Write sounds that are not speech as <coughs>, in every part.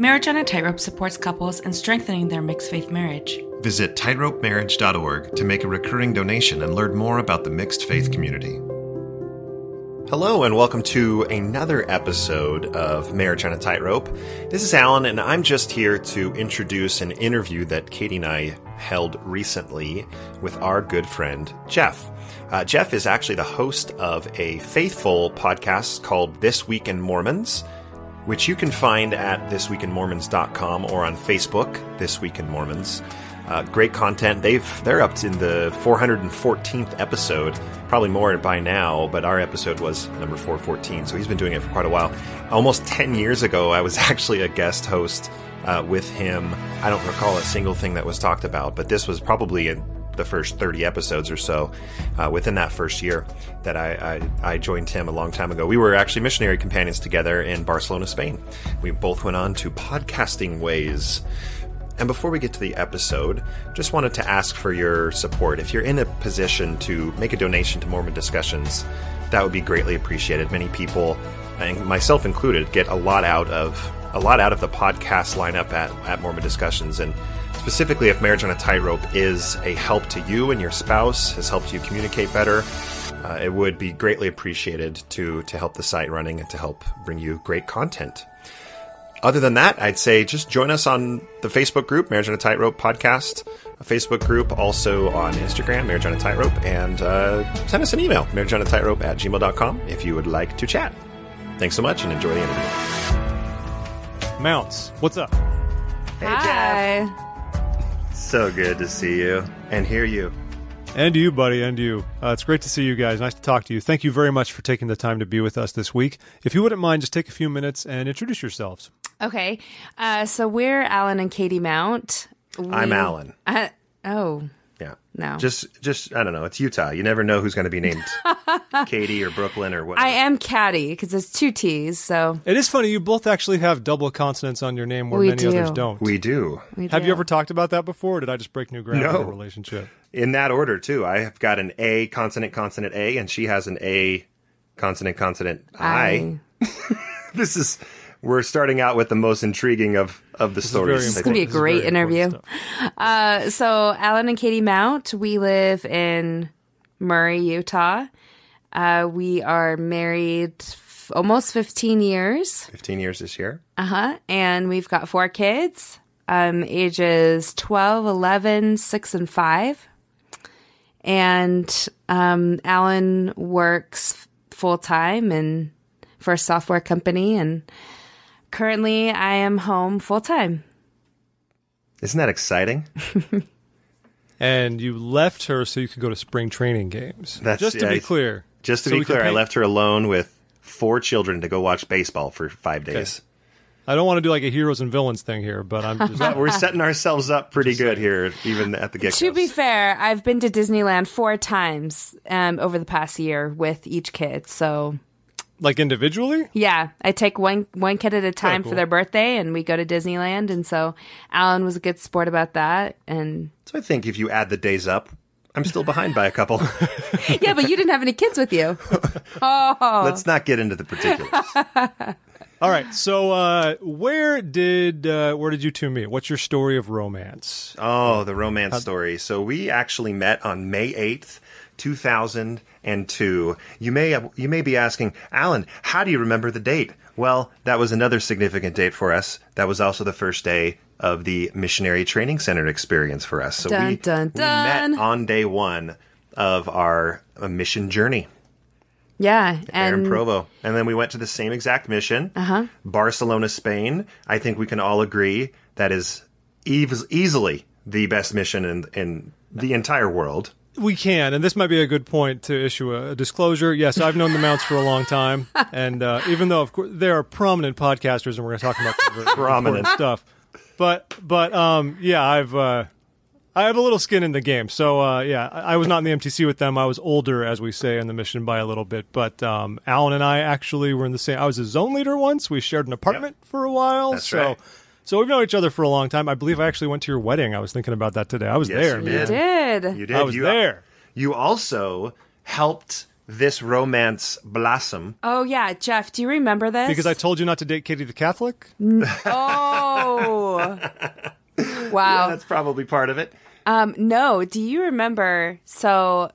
Marriage on a Tightrope supports couples in strengthening their mixed faith marriage. Visit tightropemarriage.org to make a recurring donation and learn more about the mixed faith community. Hello, and welcome to another episode of Marriage on a Tightrope. This is Allan, and I'm just here to introduce an interview that Kattie and I held recently with our good friend Jeff. Uh, Jeff is actually the host of a faithful podcast called This Week in Mormons, which you can find at thisweekinmormons.com or on Facebook, This Week in Mormons. Uh, great content. They've they're up in the 414th episode, probably more by now, but our episode was number 414, so he's been doing it for quite a while. Almost 10 years ago, I was <laughs> actually a guest host uh, with him. I don't recall a single thing that was talked about, but this was probably in the first 30 episodes or so uh, within that first year that I, I, I, joined him a long time ago. We were actually missionary companions together in Barcelona, Spain. We both went on to podcasting ways. And before we get to the episode, just wanted to ask for your support. If you're in a position to make a donation to Mormon Discussions, that would be greatly appreciated. Many people, and myself included, get a lot out of a lot out of the podcast lineup at, at Mormon Discussions. And specifically, if Marriage on a Tightrope is a help to you and your spouse, has helped you communicate better, uh, it would be greatly appreciated to to help the site running and to help bring you great content other than that, I'd say just join us on the Facebook group, Marriage on a Tightrope Podcast, a Facebook group, also on Instagram, Marriage on a Tightrope, and uh, send us an email, Marriage on a Tightrope at gmail.com, if you would like to chat. Thanks so much and enjoy the interview. Mounts, what's up? Hey, Hi. Jeff. So good to see you and hear you. And you, buddy, and you. Uh, it's great to see you guys. Nice to talk to you. Thank you very much for taking the time to be with us this week. If you wouldn't mind, just take a few minutes and introduce yourselves. Okay. Uh, so we're Allan and Kattie Mount. We, I'm Allan. Uh, oh, Yeah. no. Just, just I don't know. It's Utah. You never know who's going to be named <laughs> Katie or Brooklyn or whatever. I am Kattie because there's two T's. So It is funny, you both actually have double consonants on your name where We many do. others don't. we do we have do. you ever talked about that before, or did I just break new ground in No. our relationship? in that order too. I have got an A consonant consonant A, and she has an A consonant consonant I. <laughs> this is we're starting out with the most intriguing of of the is stories. very I It's gonna be a think. This is great interview. Uh, so Allan and Kattie Mount, we live in Murray, Utah. Uh, we are married f- almost 15 years. Fifteen years this year. Uh huh. And we've got four kids, um, ages 12, 11, 6, and 5. And um, Allan works full time and for a software company. And currently, I am home full time. Isn't that exciting? <laughs> And you left her so you could go to spring training games. That's- just to yeah, be clear. Just to So be clear, I left her alone with four children to go watch baseball for five days. I don't want to do like a heroes and villains thing here, but I'm just <laughs> We're setting ourselves up pretty good here, even at the get To be fair, I've been to Disneyland four times um, over the past year with each kid. So like individually. yeah, I take one one kid at a time cool. for their birthday, and we go to Disneyland. And so Allan was a good sport about that. And So I think if you add the days up, I'm still behind by a couple. <laughs> <laughs> yeah, but you didn't have any kids with you. Oh, Let's not get into the particulars. <laughs> All right. So uh, where did uh, where did you two meet? What's your story of romance? Oh, the romance story. So we actually met on May 8th, 2002. You may you may be asking, "Allan, how do you remember the date?" Well, that was another significant date for us. That was also the first day of the missionary training center experience for us. So Dun, we, dun, we met on day 1 of our uh, mission journey yeah, there in Provo. And then we went to the same exact mission, Uh-huh. Barcelona, Spain. I think we can all agree that is eas- easily the best mission in, in the entire world. We can, and this might be a good point to issue a, a disclosure. Yes, I've known the Mounts for a long time, <laughs> and uh, even though, of course, they are prominent podcasters, and we're going to talk about some very <laughs> Prominent. stuff, but but um, yeah, I've uh, I have a little skin in the game. So uh, yeah, I, I was not in the MTC with them. I was older, as we say in the mission, by a little bit. But um, Allan and I actually were in the same. I was a zone leader once. We shared an apartment for a while. That's so. right. So we've known each other for a long time. I believe I actually went to your wedding. I was thinking about that today. I was Yes, there, you man. did. did. You did. I was you, there. You also helped this romance blossom. Oh yeah, Jeff, do you remember this? Because I told you not to date Kattie the Catholic. Oh. <laughs> wow. That's probably part of it. Um, no, do you remember? So,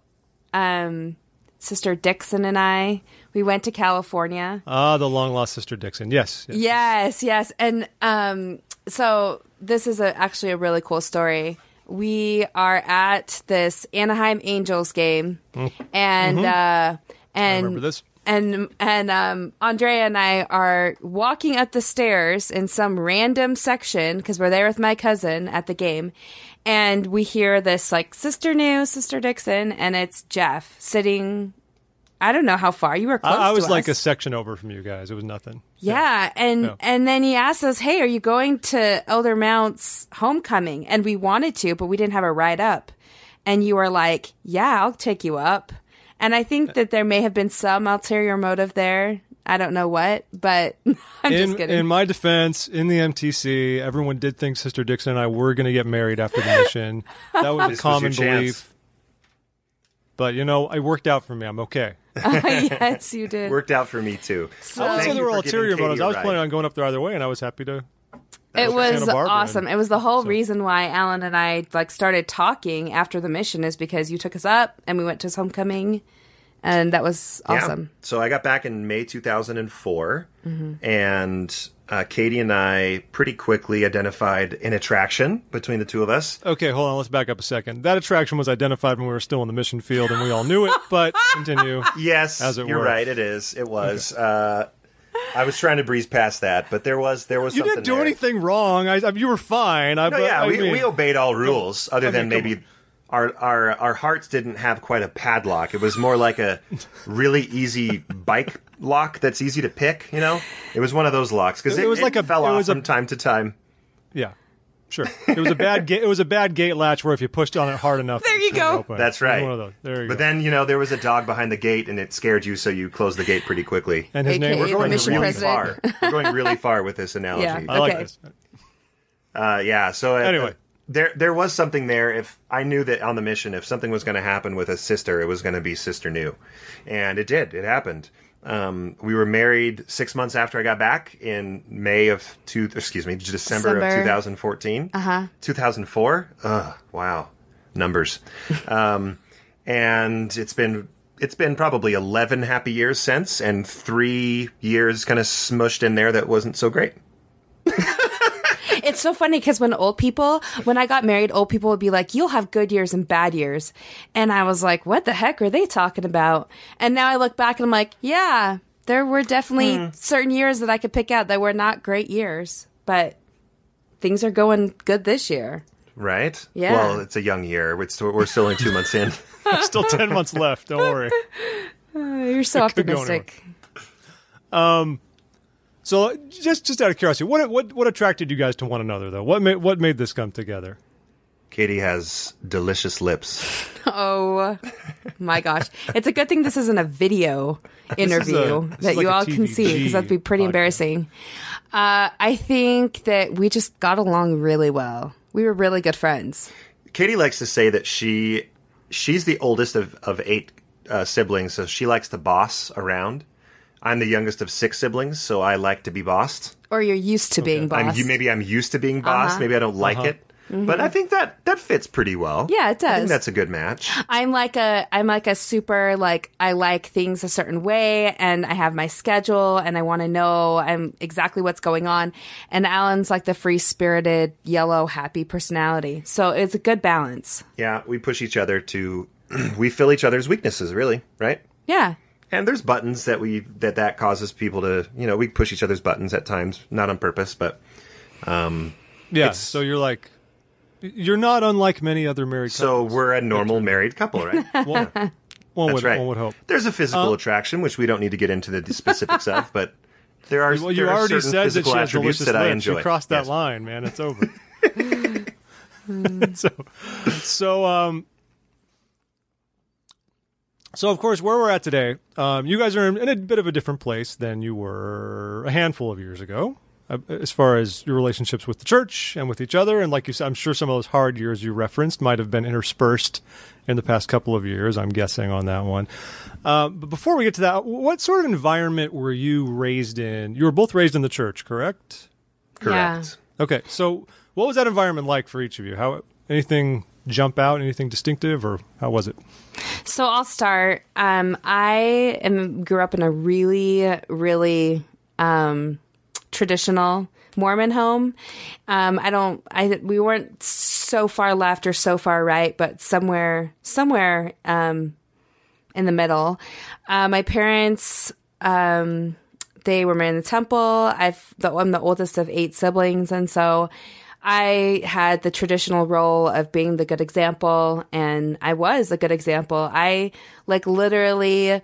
um, Sister Dixon and I, we went to California. Ah, the long lost sister Dixon. Yes. yes. Yes, yes. And um, so this is a, actually a really cool story. We are at this Anaheim Angels game, and uh, and and and um, Andrea and I are walking up the stairs in some random section because we're there with my cousin at the game, and we hear this like sister new sister Dixon, and it's Jeff sitting. I don't know how far you were close. I, I was to like a section over from you guys. It was nothing. Yeah, and Yeah. and then he asked us, "Hey, are you going to Elder Mount's homecoming?" And we wanted to, but we didn't have a ride up. And you were like, "Yeah, I'll take you up." And I think that there may have been some ulterior motive there. I don't know what, but <laughs> I'm in, just kidding. in my defense, in the MTC, everyone did think Sister Dixon and I were going to get married after the mission. <laughs> That was a This was common chance. belief. But you know, it worked out for me. I'm okay. <laughs> <laughs> yes, you did. Worked out for me too. I wouldn't say Thank there you were ulterior motives. Kattie I a was planning on going up there either way, and I was happy to. it was awesome. and- It was the whole reason why Allan and I like started talking after the mission is because you took us up and we went to his homecoming, and that was awesome. Yeah. So I got back in May 2004, Mm-hmm. and uh, Kattie and I pretty quickly identified an attraction between the two of us. Okay, hold on. Let's back up a second. That attraction was identified when we were still in the mission field, and we all knew it. <laughs> But continue. Yes, As it you're were. right. It is. It was. Uh, I was trying to breeze past that, but there was there was You something didn't do there. anything wrong. I, I, you were fine. I, No, yeah, I we, mean- we obeyed all rules, other I than maybe our, our our hearts didn't have quite a padlock. It was more like a really easy bike lock that's easy to pick. You know, it was one of those locks because It it, was like a- fell off was a- from time to time. Yeah, sure. It was a bad gate. It was a bad gate latch where if you pushed on it hard enough, There you go. open. That's right. One of those. There you But go. then you know there was a dog behind the gate, and it scared you, so you closed the gate pretty quickly. and his name We're going mission really president. far. We're going really far with this <laughs> analogy. Yeah. I like Okay. this. Uh, yeah. So uh, Anyway. There there was something there. If I knew that on the mission, if something was going to happen with a sister, it was going to be Sister New, and it did. It happened. Um, we were married six months after I got back in May of two. Excuse me, December, of 2014. Uh huh. 2004. Ugh. Wow. Numbers. <laughs> um, and it's been. It's been probably 11 happy years since, and three years kind of smushed in there that wasn't so great. It's so funny because when old people, when I got married, old people would be like, "You'll have good years and bad years," and I was like, "What the heck are they talking about?" And now I look back and I'm like, "Yeah, there were definitely hmm. certain years that I could pick out that were not great years, but things are going good this year." Right? Yeah. Well, it's a young year. It's, we're still only two months in. <laughs> Still ten months left. Don't worry. Oh, <laughs> you're so could go optimistic. Um, So, just just out of curiosity, what what what attracted you guys to one another, though? What made what made this come together? Kattie has delicious lips. Oh my gosh. It's a good thing this isn't a video <laughs> interview a- this that is like you a all can see because that'd be pretty podcast. embarrassing. Uh, I think that we just got along really well. We were really good friends. Kattie likes to say that she she's the oldest of, of eight uh, siblings, so she likes to boss around. I'm the youngest of six siblings, so I like to be bossed. Or you're used to being I'm, maybe I'm used to being bossed. Uh-huh. Maybe I don't like it, but I think that that fits pretty well. Mm-hmm. Yeah, it does. I think that's a good match. I'm like a I'm like a super like I like things a certain way and I have my schedule and I want to know I'm exactly what's going on and Allan's like the free spirited yellow happy personality. So it's a good balance. Yeah, we push each other to <clears throat> we fill each other's weaknesses, really, right? Yeah. And there's buttons that we that that causes people to you know we push each other's buttons at times, not on purpose, but Yeah. It's- so you're like, you're not unlike many other married couples. so couples. we're a normal married couple, right? <laughs> one, one would right. one would hope. There's a physical attraction, which we don't need to get into the specifics of, but there are <laughs> Well, you already said that physical she has delicious that I enjoy. You crossed that Yes. line, man. It's over. <laughs> so, so, um, so of course, where we're at today, um, you guys are in, in a bit of a different place than you were a handful of years ago. uh, as far as your relationships with the church and with each other. And like you said, I'm sure some of those hard years you referenced might have been interspersed in the past couple of years. I'm guessing on that one. Uh, but before we get to that, what sort of environment were you raised in? You were both raised in the church, correct? Correct. Okay, so what was that environment like for each of you? How anything jump out? Anything distinctive, or how was it? So I'll start. Um, I am grew up in a really, really um, traditional Mormon home. Um, I don't. I we weren't so far left or so far right, but somewhere, somewhere um, in the middle. Uh, my parents. Um, they were married in the temple. I've the, I'm the oldest of eight siblings, and so I had the traditional role of being the good example, and I was a good example. I like literally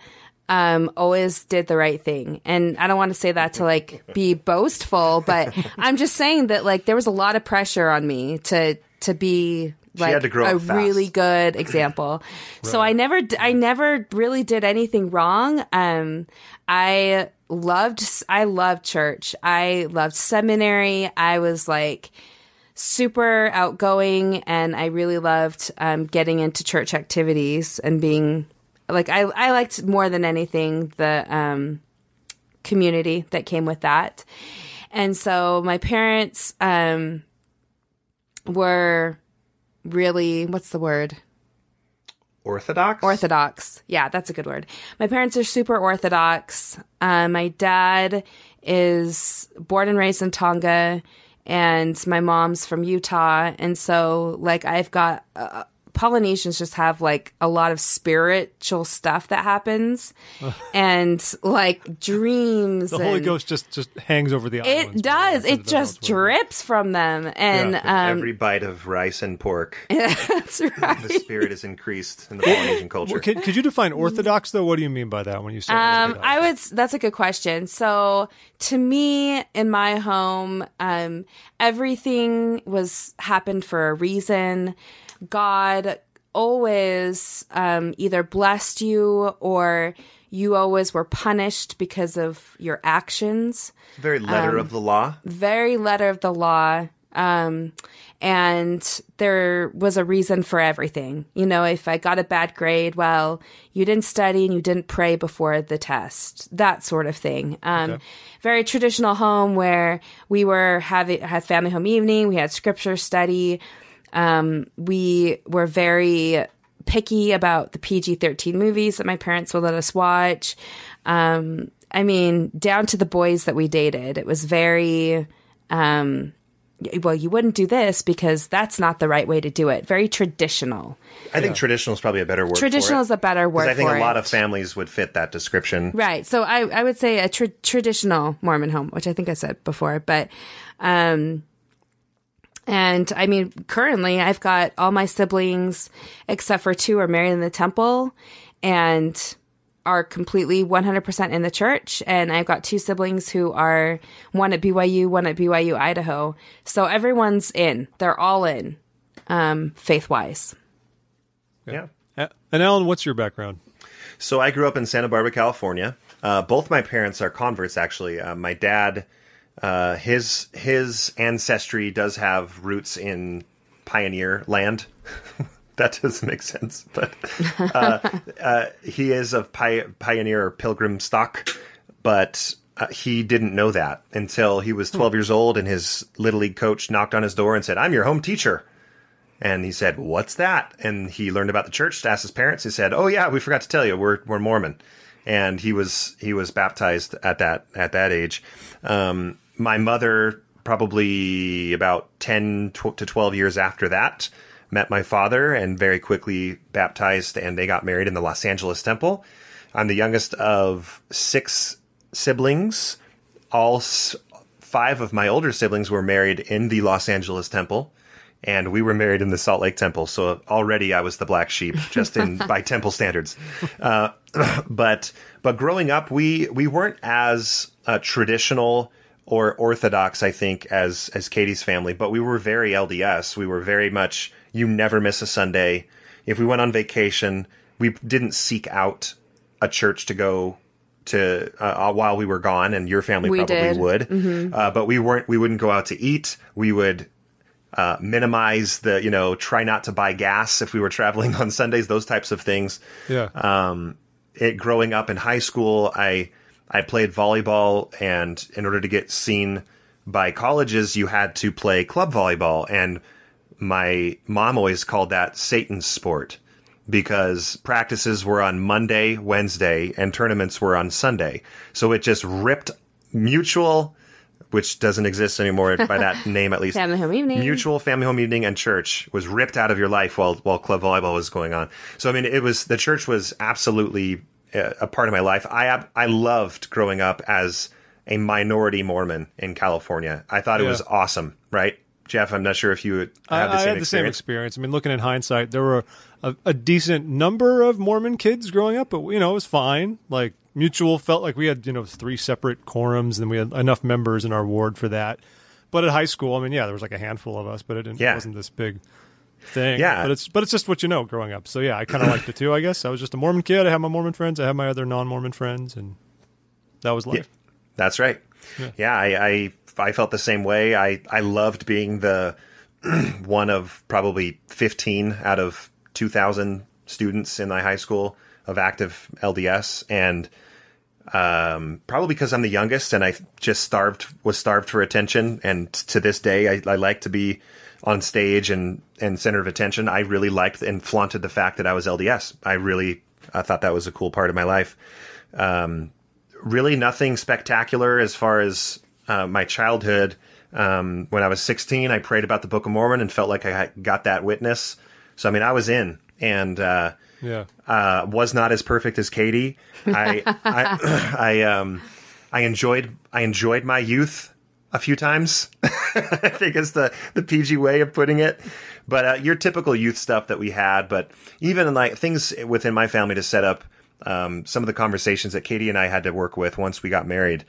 um, always did the right thing. And I don't want to say that to like be boastful, but <laughs> I'm just saying that like there was a lot of pressure on me to to be like had to grow a fast. really good <clears throat> example. So I never I never really did anything wrong. Um I loved I loved church. I loved seminary. I was like super outgoing and I really loved um, getting into church activities and being like I I liked more than anything the um, community that came with that. And so my parents um, were really what's the word? Orthodox. Orthodox. Yeah, that's a good word. My parents are super Orthodox. Uh, my dad is born and raised in Tonga, and my mom's from Utah. And so, like, I've got Polynesians just have like a lot of spiritual stuff that happens, <laughs> and like dreams. The Holy and- Ghost just just hangs over the It does. It just drips from them, and Yeah, um, Every bite of rice and pork, <laughs> that's right. the spirit is increased in the Polynesian culture. Could, could you define <laughs> orthodox though? What do you mean by that when you say Um, orthodox? I would. That's a good question. So, to me, in my home, um, everything was happened for a reason. God always um, either blessed you or you always were punished because of your actions. Very letter of the law. Very letter of the law. Um, and there was a reason for everything. You know, if I got a bad grade, well, you didn't study and you didn't pray before the test, that sort of thing. Um, very traditional home where we were having, had family home evening, we had scripture study. Um, we were very picky about the PG 13 movies that my parents would let us watch. Um, I mean, down to the boys that we dated. It was very, um, well, you wouldn't do this because that's not the right way to do it. Very traditional. I think traditional is probably a better word. Traditional is a better word I think a lot it. of families would fit that description. Right. So I, I would say a tra- traditional Mormon home, which I think I said before, but, um, and I mean, currently I've got all my siblings except for two are married in the temple and are completely 100% in the church. And I've got two siblings who are one at BYU, one at BYU, Idaho. So everyone's in. They're all in, um, faith wise. Yeah. A- and Allan, what's your background? So I grew up in Santa Barbara, California. Uh, both my parents are converts. Actually, uh, my dad, uh, his his ancestry does have roots in pioneer land. <laughs> that doesn't make sense, but uh, <laughs> uh, he is of pi- pioneer or pilgrim stock. But uh, he didn't know that until he was 12 years old, and his little league coach knocked on his door and said, "I'm your home teacher." And he said, "What's that?" And he learned about the church. Asked his parents. He said, "Oh yeah, we forgot to tell you, we're we're Mormon." And he was he was baptized at that at that age. Um, my mother, probably about ten to twelve years after that, met my father and very quickly baptized, and they got married in the Los Angeles Temple. I'm the youngest of six siblings. All s- five of my older siblings were married in the Los Angeles Temple and we were married in the Salt Lake Temple. So already I was the black sheep, just in <laughs> by temple standards. Uh, <clears throat> but but growing up, we we weren't as uh, traditional or orthodox, I think, as as Kattie's family. But we were very LDS. We were very much you never miss a Sunday. If we went on vacation, we didn't seek out a church to go to uh, uh, while we were gone, and your family We probably did. Mm-hmm. would. Uh, but we weren't. We wouldn't go out to eat. We would uh, minimize the, you know, try not to buy gas if we were traveling <laughs> on Sundays. Those types of things. Yeah. Um, it growing up in high school, I I played volleyball, and in order to get seen by colleges, you had to play club volleyball, and my mom always called that Satan's sport because practices were on Monday, Wednesday, and tournaments were on Sunday. So it just ripped mutual, which doesn't exist anymore by that <laughs> name at least. Family home evening. Mutual family home evening and church was ripped out of your life while while club volleyball was going on. So I mean, it was the church was absolutely a, part of my life. I I loved growing up as a minority Mormon in California. I thought it Yeah. was awesome, right? Jeff, I'm not sure if you had I, had the I same had the same experience. experience. I mean, looking in hindsight, there were a, a decent number of Mormon kids growing up, but you know, it was fine. Like mutual felt like we had you know three separate quorums, and we had enough members in our ward for that. But at high school, I mean, yeah, there was like a handful of us, but it, didn't, Yeah. it wasn't this big thing. Yeah. but it's but it's just what you know growing up. So yeah, I kind of liked it too. I guess I was just a Mormon kid. I had my Mormon friends. I had my other non-Mormon friends, and that was life. That's right. Yeah, I, I I felt the same way. I I loved being the <clears throat> one of probably 15 out of 2,000 students in my high school of active LDS, and um, probably because I'm the youngest and I just starved was starved for attention. And to this day, I, I like to be on stage and and center of attention. I really liked and flaunted the fact that I was LDS. I really I thought that was a cool part of my life. Um, really nothing spectacular as far as uh, my childhood. Um, when I was 16, I prayed about the Book of Mormon and felt like I got that witness. So, I mean, I was in and uh, Yeah. uh, was not as perfect as Kattie. I, I, <laughs> I, um, I enjoyed, I enjoyed my youth a few times. <laughs> I think is the, the PG way of putting it. But uh, your typical youth stuff that we had, but even like things within my family to set up um, some of the conversations that Kattie and I had to work with once we got married.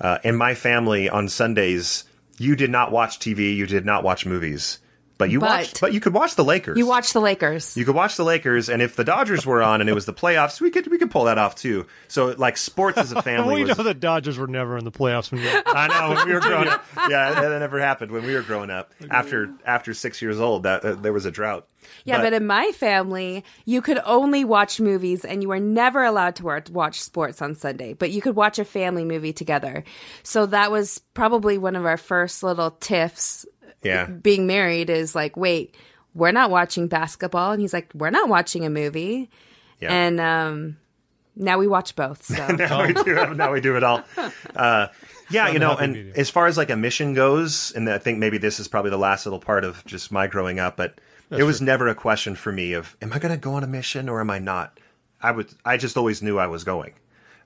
Uh, in my family on Sundays, you did not watch TV, you did not watch movies, but you But- watched, but you could watch the Lakers. You watch the Lakers. You could watch the Lakers, and if the Dodgers were on and it was the playoffs, we could we could pull that off too. So like sports as a <laughs> family we was know the Dodgers were never in the playoffs when you I know when we were growing up. <laughs> Yeah, that, that never happened when we were growing up. After after six years old, that uh, there was a drought. Yeah, but, in my family, you could only watch movies and you were never allowed to watch sports on Sunday, but you could watch a family movie together. So that was probably one of our first little tiffs yeah, being married is like, wait, we're not watching basketball. And he's like, we're not watching a movie. yeah. And um, now we watch both. So <laughs> now we do <laughs> now we do it all. Uh, yeah, you know, and medium. as far as like a mission goes, and I think maybe this is probably the last little part of just my growing up, but it was never a question for me of am I going to go on a mission or am I not? I would I just always knew I was going.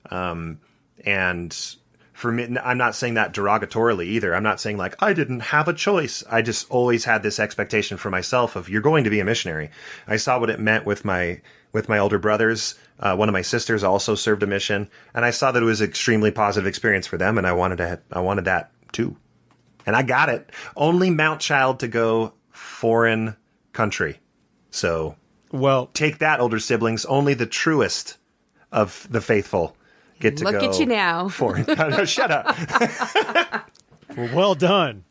Um, and for me, I'm not saying that derogatorily either. I'm not saying like I didn't have a choice. I just always had this expectation for myself of you're going to be a missionary. I saw what it meant with my with my older brothers. Uh, one of my sisters also served a mission, and I saw that it was an extremely positive experience for them, and I wanted to have, I wanted that too, and I got it. Only Mount Child to go foreign country. So well take that, older siblings. Only the truest of the faithful get to Look go. at you now. <laughs> Foreign. no, shut up. <laughs> Well, well done.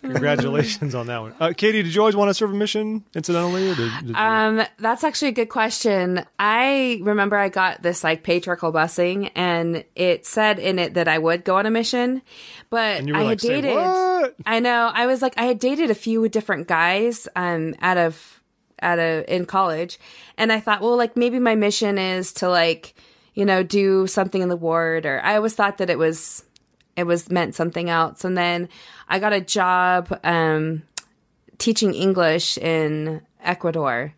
Congratulations on that one. Uh, Kattie, did you always want to serve a mission incidentally? Or did, did you- Um, that's actually a good question. I remember I got this like patriarchal blessing, and it said in it that I would go on a mission, but you were I like, had "Say dated. what?" I know. I was like, I had dated a few different guys um out of out of in college, and I thought, well, like maybe my mission is to like you know do something in the ward, or I always thought that it was it was meant something else, and then I got a job. um teaching English in Ecuador.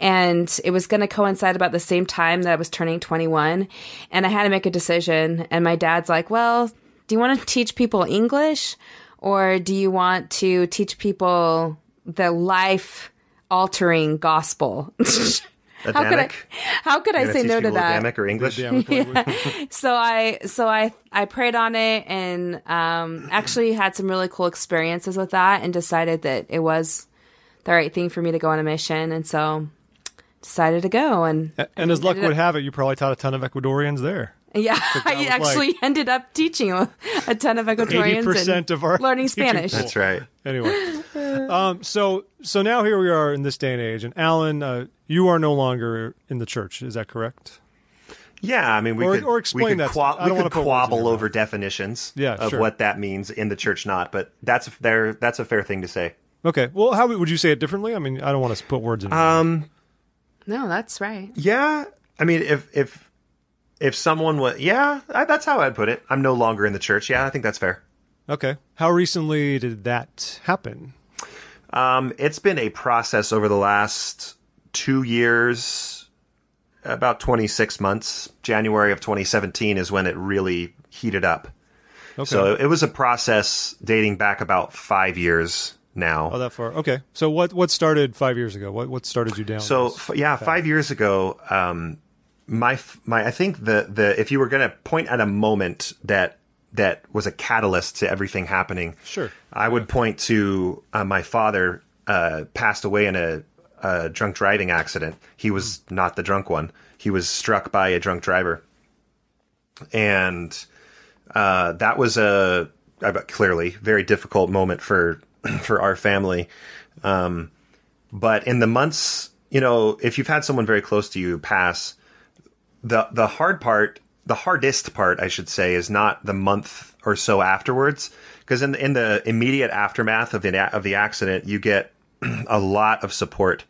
And it was going to coincide about the same time that I was turning 21. And I had to make a decision. And my dad's like, well, do you want to teach people English or do you want to teach people the life altering gospel? <laughs> how could I, how could I Gonna say no to that? Adamic or English? Damn it. <laughs> so I so I I prayed on it and um actually had some really cool experiences with that and decided that it was the right thing for me to go on a mission and so decided to go and and as luck would have it, you probably taught a ton of Ecuadorians there. Yeah, I <laughs> was actually ended up teaching a, a ton of Ecuadorians 80% and of our learning Spanish. That's right. Anyway, um, so so now here we are in this day and age, and Allan, uh, you are no longer in the church. Is that correct? Yeah, I mean, we Or- could, or we explain could, that. qua- I don't wanna could put words in your quabble over definitions Yeah, of sure. what that means in the church, not, but that's a fair, that's a fair thing to say. Okay. Well, how would you say it differently? I mean, I don't want to put words in. your mouth. Um, No, that's right. yeah, I mean, if if if someone was, yeah, I, that's how I'd put it. I'm no longer in the church. Yeah, I think that's fair. Okay. How recently did that happen? Um, it's been a process over the last two years, about 26 months. January of 2017 is when it really heated up. Okay. So it was a process dating back about five years now. oh, that far. Okay. So what what started five years ago? What what started you down? So f- yeah, five years ago, um, my my I think the the if you were going to point at a moment that that was a catalyst to everything happening, Sure. I would point to uh, my father uh, passed away in a, a drunk driving accident. He was not the drunk one. He was struck by a drunk driver, and uh, that was a clearly very difficult moment for <clears throat> for our family. Um, but in the months, you know, if you've had someone very close to you pass, the the hard part, the hardest part, I should say, is not the month or so afterwards, because in the, in the immediate aftermath of the of the accident, you get <clears throat> a lot of support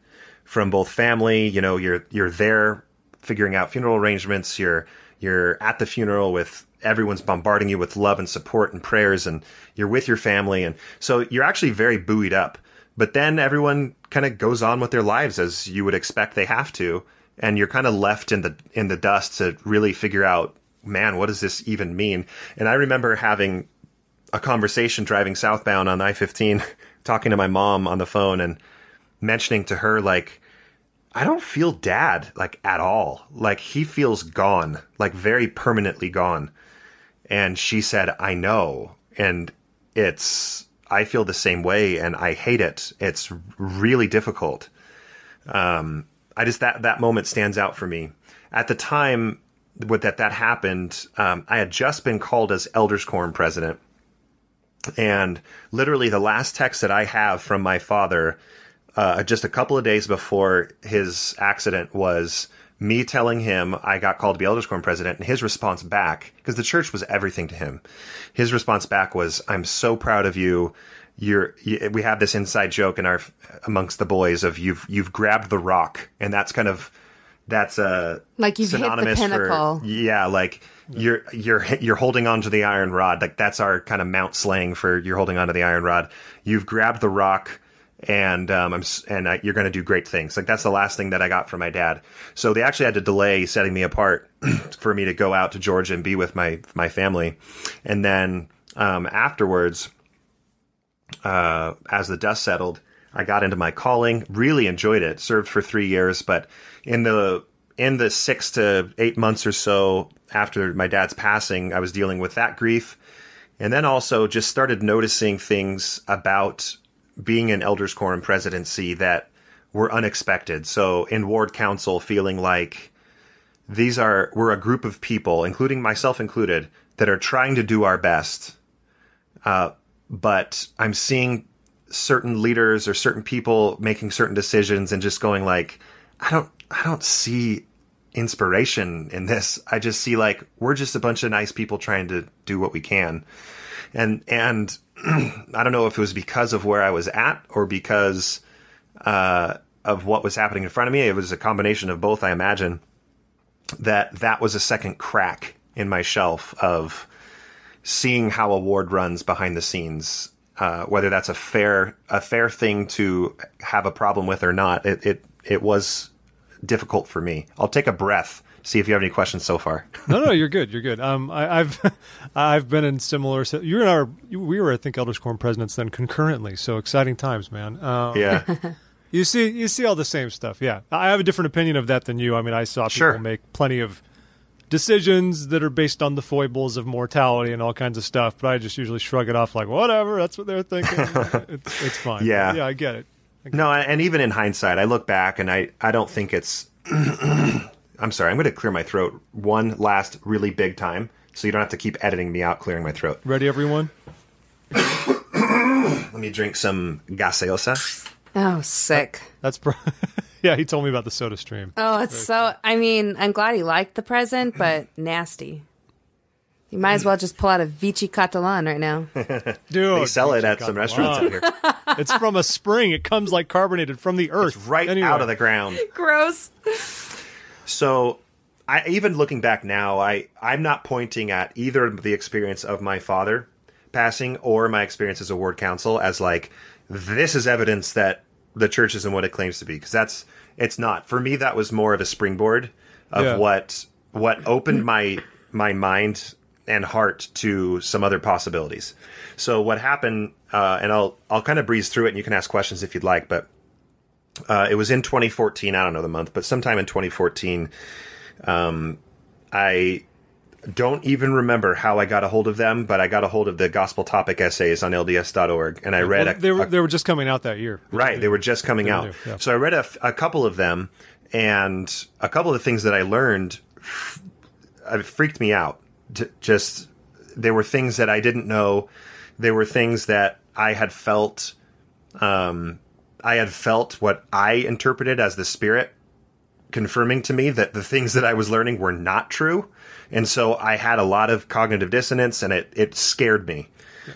from both family. You know, you're you're there figuring out funeral arrangements. You're you're at the funeral with everyone's bombarding you with love and support and prayers, and you're with your family, and so you're actually very buoyed up. But then everyone kind of goes on with their lives as you would expect they have to, and you're kind of left in the in the dust to really figure out, man, what does this even mean? And I remember having a conversation driving southbound on I-15, <laughs> talking to my mom on the phone and mentioning to her like I don't feel dad like at all. Like he feels gone, like very permanently gone. And she said, "I know." And it's I feel the same way and I hate it. It's really difficult. Um I just that that moment stands out for me. At the time with that that happened, um, I had just been called as Elders Quorum president. And literally the last text that I have from my father uh, just a couple of days before his accident was me telling him I got called to be Elders Quorum president, and his response back, because the church was everything to him, his response back was, "I'm so proud of you. You're." You, we have this inside joke in our amongst the boys of you've you've grabbed the rock, and that's kind of that's a Like you've hit the synonymous pinnacle. For, yeah, like you're you're you're holding on to the iron rod. Like that's our kind of mount slang for you're holding on to the iron rod. You've grabbed the rock and um, I'm and I, you're going to do great things. Like that's the last thing that I got from my dad. So they actually had to delay setting me apart <clears throat> for me to go out to Georgia and be with my my family, and then um, afterwards, uh, as the dust settled, I got into my calling. Really enjoyed it. Served for three years, but in the in the six to eight months or so after my dad's passing, I was dealing with that grief, and then also just started noticing things about being an elders quorum presidency that were unexpected. So in ward council, feeling like these are we're a group of people, including myself included, that are trying to do our best. Uh, but I'm seeing certain leaders or certain people making certain decisions and just going like, I don't, I don't see inspiration in this. I just see like we're just a bunch of nice people trying to do what we can, and and <clears throat> I don't know if it was because of where I was at or because uh, of what was happening in front of me. It was a combination of both, I imagine. That that was a second crack in my shelf of seeing how a ward runs behind the scenes. Uh, whether that's a fair a fair thing to have a problem with or not, it it, it was difficult for me. I'll take a breath. See if you have any questions so far. no, no, you're good. You're good. Um, I, I've <laughs> I've been in similar. si- You and I, were, we were, I think, Elders Quorum presidents then concurrently. So exciting times, man. Um, Yeah. <laughs> You see, you see all the same stuff. Yeah, I have a different opinion of that than you. I mean, I saw people Sure. make plenty of decisions that are based on the foibles of mortality and all kinds of stuff, but I just usually shrug it off like, whatever. That's what they're thinking. <laughs> it's, it's fine. Yeah. yeah, I get it. No, and even in hindsight, I look back and I, I don't think it's <clears throat> I'm sorry. I'm going to clear my throat one last really big time, so you don't have to keep editing me out clearing my throat. Ready, everyone? <coughs> Let me drink some gaseosa. Oh, sick. That's pro- <laughs> <laughs> yeah. He told me about the Soda Stream. Oh, it's so. I mean, I'm glad he liked the present, but <clears throat> nasty. You might as well just pull out a Vichy Catalan right now. <laughs> Dude, They sell it at got some restaurants line. out here. <laughs> It's from a spring. It comes like carbonated from the earth, It's right Anyway. out of the ground. Gross. So, I even looking back now, I I'm not pointing at either the experience of my father passing or my experience as a ward council as like this is evidence that the church isn't what it claims to be because that's it's not. For me, that was more of a springboard of Yeah. what what opened my my mind and heart to some other possibilities. So what happened, uh, and I'll I'll kind of breeze through it, and you can ask questions if you'd like, but uh, it was in 2014. I don't know the month, but sometime in 2014, um, I don't even remember how I got a hold of them, but I got a hold of the gospel topic essays on LDS.org, and I read Well, they were a- they were just coming out that year. right. They were just coming out, new, yeah. so I read a couple of them, and a couple of the things that I learned f- freaked me out. Just there were things that I didn't know. There were things that I had felt. Um, I had felt what I interpreted as the spirit confirming to me that the things that I was learning were not true. And so I had a lot of cognitive dissonance and it, it scared me.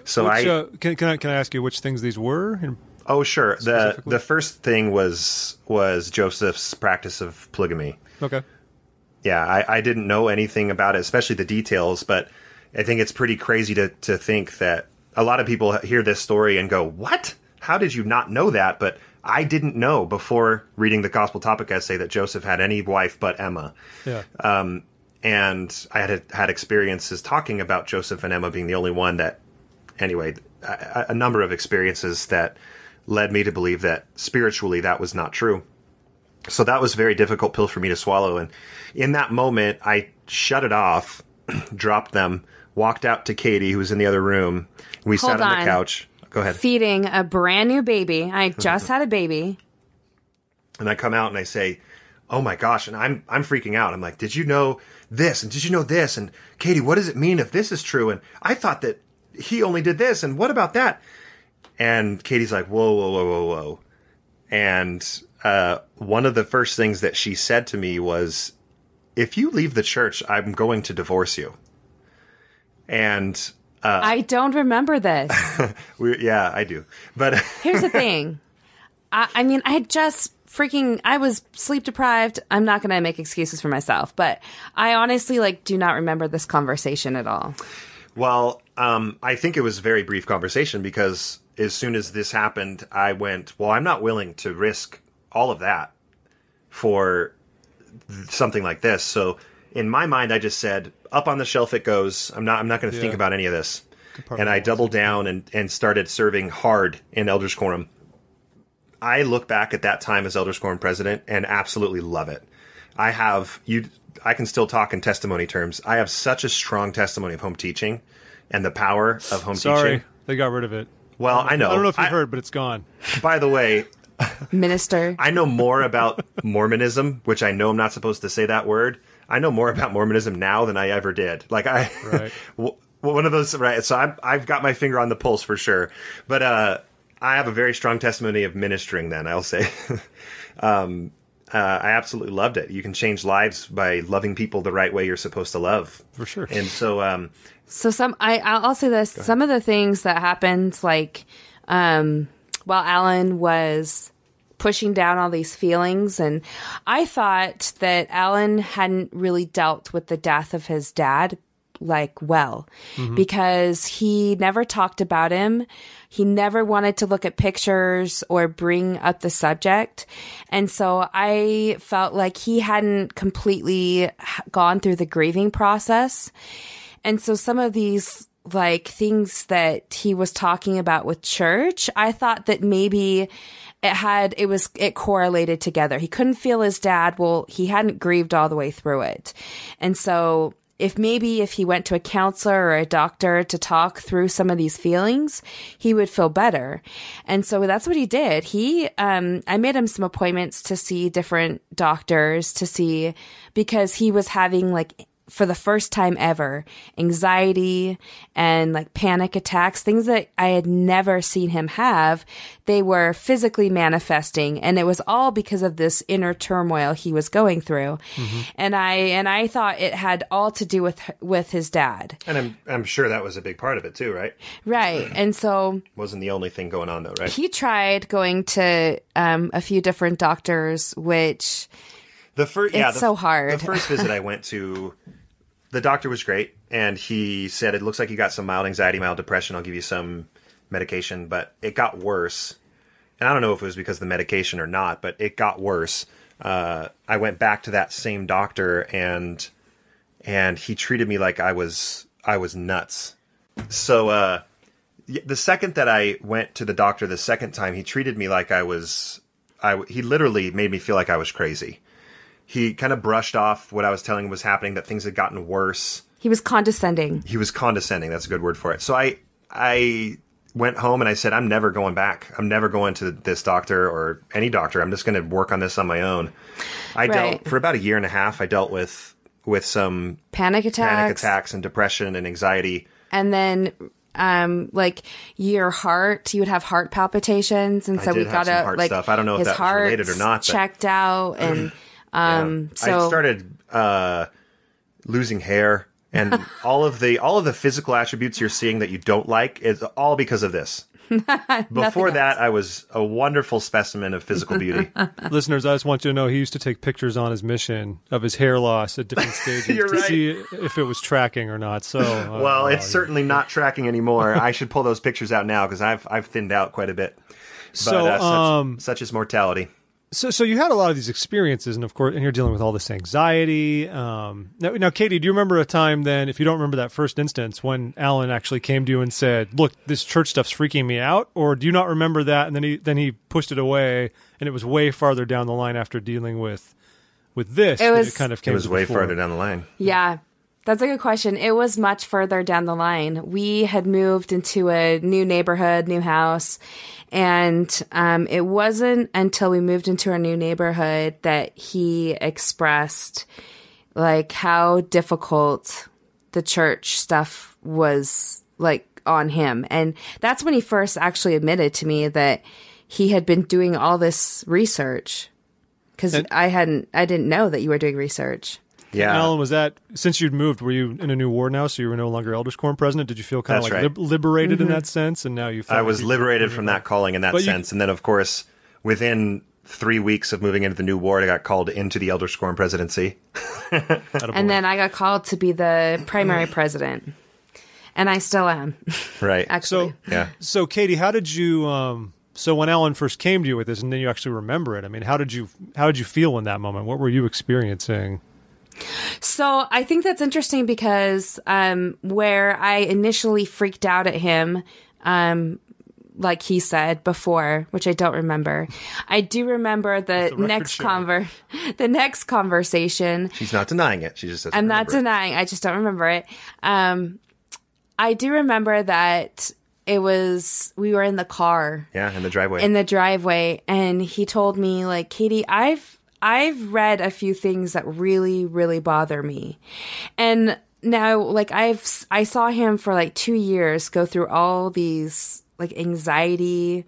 So Which, I, uh, can can I can I ask you which things these were? Oh sure. The, the first thing was, was Joseph's practice of polygamy. okay, Yeah. I, I didn't know anything about it, especially the details, but I think it's pretty crazy to, to think that a lot of people hear this story and go, what? How did you not know that? But I didn't know before reading the gospel topic essay that Joseph had any wife but Emma. yeah, um, and I had had experiences talking about Joseph and Emma being the only one that, anyway, a, a number of experiences that led me to believe that spiritually that was not true. So that was a very difficult pill for me to swallow. And in that moment, I shut it off, <clears throat> dropped them, walked out to Kattie, who was in the other room. We Hold sat on, on. the couch. Go ahead. Feeding a brand new baby. I just had a baby. and I come out and I say, "Oh my gosh!" And I'm I'm freaking out. I'm like, "Did you know this? And did you know this? And Kattie, what does it mean if this is true? And I thought that he only did this. And what about that?" And Kattie's like, "Whoa, whoa, whoa, whoa, whoa!" And uh, one of the first things that she said to me was, "If you leave the church, I'm going to divorce you." And I don't remember this. <laughs> we, yeah, I do. But <laughs> Here's the thing. I, I mean, I just freaking. I was sleep deprived. I'm not going to make excuses for myself, but I honestly like do not remember this conversation at all. Well, um, I think it was a very brief conversation because as soon as this happened, I went, "Well, I'm not willing to risk all of that for th- something like this." So, in my mind, I just said, "Up on the shelf it goes. I'm not. I'm not going to think about any of this." And I doubled down and, and started serving hard in Elders Quorum. I look back at that time as Elders Quorum president and absolutely love it. I have you. I can still talk in testimony terms. I have such a strong testimony of home teaching and the power of home sorry, teaching. Sorry, they got rid of it. Well, I know. I don't know if you heard, but it's gone. By the way, Minister. I know more about Mormonism, which I know I'm not supposed to say that word. I know more about Mormonism now than I ever did. Like I, Right. <laughs> one of those, right? So I'm, I've got my finger on the pulse for sure. But uh, I have a very strong testimony of ministering. Then I'll say, <laughs> um, uh, I absolutely loved it. You can change lives by loving people the right way you're supposed to love, For sure. And so, um, So some I I'll I'll say this. Some of the things that happened, like um, while Allan was pushing down all these feelings, and I thought that Allan hadn't really dealt with the death of his dad like well mm-hmm. because he never talked about him. He never wanted to look at pictures or bring up the subject. And so I felt like he hadn't completely gone through the grieving process. And so some of these like things that he was talking about with church, I thought that maybe it had it was it correlated together. He couldn't feel his dad. Well, he hadn't grieved all the way through it. And so if maybe if he went to a counselor or a doctor to talk through some of these feelings, he would feel better. And so that's what he did. He, um, I made him some appointments to see different doctors to see because he was having like for the first time ever, anxiety and like panic attacks, things that I had never seen him have, they were physically manifesting. And it was all because of this inner turmoil he was going through. Mm-hmm. And I, and I thought it had all to do with, with his dad. And I'm, I'm sure that was a big part of it too, right? Right. <clears throat> And so. Wasn't the only thing going on though, right? He tried going to, um, a few different doctors, which. The first, yeah, it's the, so hard. The first visit I went to, the doctor was great, and he said it looks like you got some mild anxiety, mild depression. I'll give you some medication, but it got worse. And I don't know if it was because of the medication or not, but it got worse. Uh, I went back to that same doctor, and and he treated me like I was I was nuts. So uh, the second that I went to the doctor the second time, he treated me like I was I he literally made me feel like I was crazy he kind of brushed off what I was telling him was happening, that things had gotten worse. He was condescending. He was condescending. That's a good word for it. So I, I went home and I said, I'm never going back. I'm never going to this doctor or any doctor. I'm just going to work on this on my own. I right. dealt for about a year and a half. I dealt with with some panic attacks, panic attacks, and depression and anxiety. And then um like your heart you would have heart palpitations and so we got to like stuff. I don't know if that was related or not checked out and <clears throat> um, yeah. so I started uh, losing hair, and <laughs> all of the all of the physical attributes you're seeing that you don't like is all because of this. <laughs> Before that, I was a wonderful specimen of physical beauty. <laughs> Listeners, I just want you to know he used to take pictures on his mission of his hair loss at different stages to right. see if it was tracking or not. So, uh, well, it's certainly not tracking anymore. I should pull those pictures out now because I've I've thinned out quite a bit. But, so, uh, such, um, such is mortality so so you had a lot of these experiences and of course and you're dealing with all this anxiety um, now, now Kattie do you remember a time then if you don't remember that first instance when Allan actually came to you and said look this church stuff's freaking me out or do you not remember that and then he then he pushed it away and it was way farther down the line after dealing with with this it was it kind of came it was way farther down the line. Yeah that's a good question. It was much further down the line. We had moved into a new neighborhood, new house, and um, it wasn't until we moved into our new neighborhood that he expressed like how difficult the church stuff was like on him. And that's when he first actually admitted to me that he had been doing all this research because I hadn't, I didn't know that you were doing research. Yeah, Allan, was that since you'd moved? Were you in a new ward now, so you were no longer Elders Quorum president? Did you feel kind of like right. liberated mm-hmm. in that sense? And now you, felt I was liberated from that calling in that but sense, you, and then of course within three weeks of moving into the new ward, I got called into the Elders Quorum presidency, <laughs> and then I got called to be the primary <laughs> president, and I still am. Right. <laughs> Actually, so yeah. So Kattie, how did you? Um, so when Allan first came to you with this, and then you actually remember it. I mean, how did you? How did you feel in that moment? What were you experiencing? So I think that's interesting because um, where I initially freaked out at him, um, like he said before, which I don't remember. I do remember the, the next conver <laughs> the next conversation. She's not denying it. She just I'm not denying. It. I just don't remember it. Um, I do remember that it was we were in the car. Yeah, in the driveway. In the driveway, and he told me like, Kattie, I've I've read a few things that really, really bother me. And now, like, I've, I saw him for like two years go through all these, like, anxiety,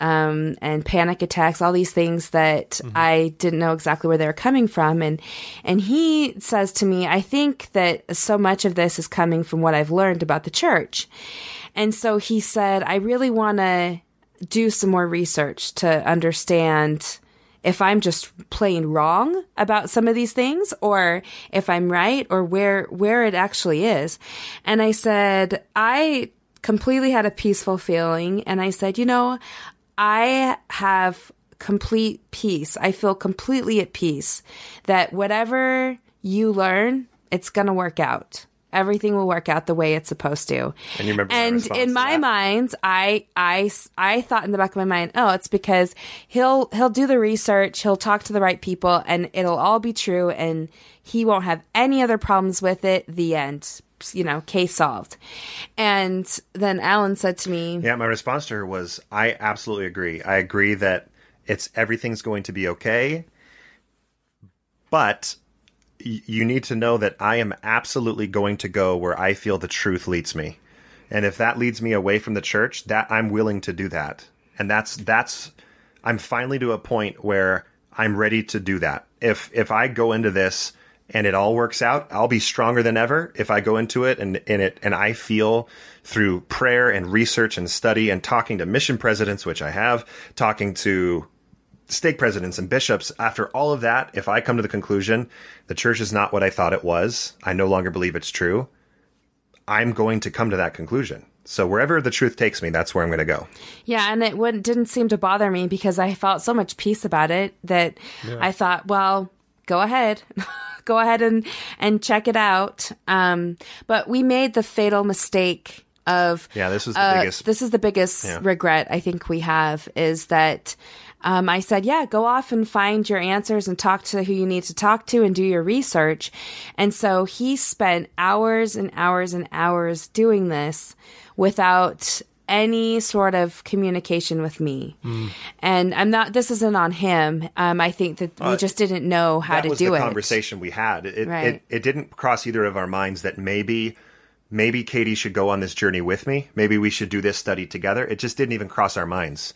um, and panic attacks, all these things that mm-hmm. I didn't know exactly where they were coming from. And, and he says to me, I think that so much of this is coming from what I've learned about the church. And so he said, I really want to do some more research to understand if I'm just plain wrong about some of these things or if I'm right or where, where it actually is. And I said, I completely had a peaceful feeling. And I said, you know, I have complete peace. I feel completely at peace that whatever you learn, it's going to work out. Everything will work out the way it's supposed to. And you remember my and response in my mind, I, I, I thought in the back of my mind, oh, it's because he'll, he'll do the research, he'll talk to the right people and it'll all be true and he won't have any other problems with it. The end. You know, case solved. And then Allan said to me, Yeah, my response to her was I absolutely agree. I agree that it's everything's going to be okay. But you need to know that I am absolutely going to go where I feel the truth leads me. And if that leads me away from the church, that I'm willing to do that. And that's that's I'm finally to a point where I'm ready to do that. If if I go into this and it all works out, I'll be stronger than ever if I go into it and in it and I feel through prayer and research and study and talking to mission presidents, which I have, talking to stake presidents and bishops, after all of that, if I come to the conclusion the church is not what I thought it was, I no longer believe it's true, I'm going to come to that conclusion. So wherever the truth takes me, that's where I'm going to go. Yeah, and it would, didn't seem to bother me because I felt so much peace about it that I thought, well, go ahead. <laughs> go ahead and, and check it out. Um, but we made the fatal mistake of Yeah, this was the uh, biggest. This is the biggest Yeah. regret I think we have is that um, I said, yeah, go off and find your answers and talk to who you need to talk to and do your research. And so he spent hours and hours and hours doing this without any sort of communication with me. Hmm. And I'm not, this isn't on him. Um, I think that we just didn't know how Uh, to was do the it. conversation we had. It, Right. it it didn't cross either of our minds that maybe maybe Kattie should go on this journey with me. Maybe we should do this study together. It just didn't even cross our minds.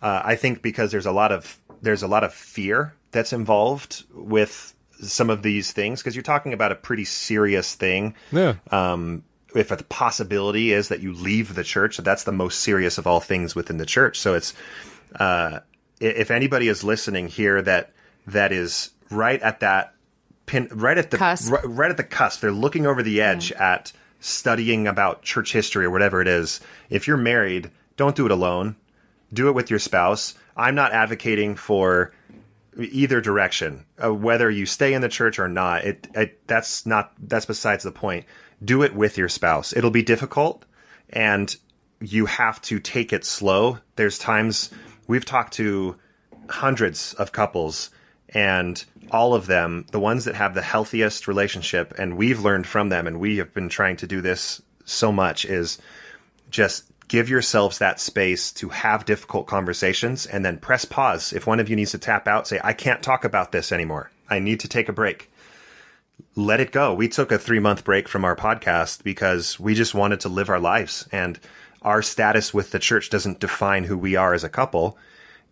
Uh, I think because there's a lot of there's a lot of fear that's involved with some of these things because you're talking about a pretty serious thing Yeah. um, if a possibility is that you leave the church, that's the most serious of all things within the church. So it's uh, if anybody is listening here that that is right at that pin, right at the Cusp. Right, right at the cusp, they're looking over the edge at studying about church history or whatever it is. If you're married, don't do it alone. Do it with your spouse. I'm not advocating for either direction, uh, whether you stay in the church or not. It, it that's not that's besides the point. Do it with your spouse. It'll be difficult, and you have to take it slow. There's times we've talked to hundreds of couples, and all of them, the ones that have the healthiest relationship, and we've learned from them, and we have been trying to do this so much is just give yourselves that space to have difficult conversations and then press pause. If one of you needs to tap out, say, I can't talk about this anymore. I need to take a break. Let it go. We took a three month break from our podcast because we just wanted to live our lives and our status with the church doesn't define who we are as a couple.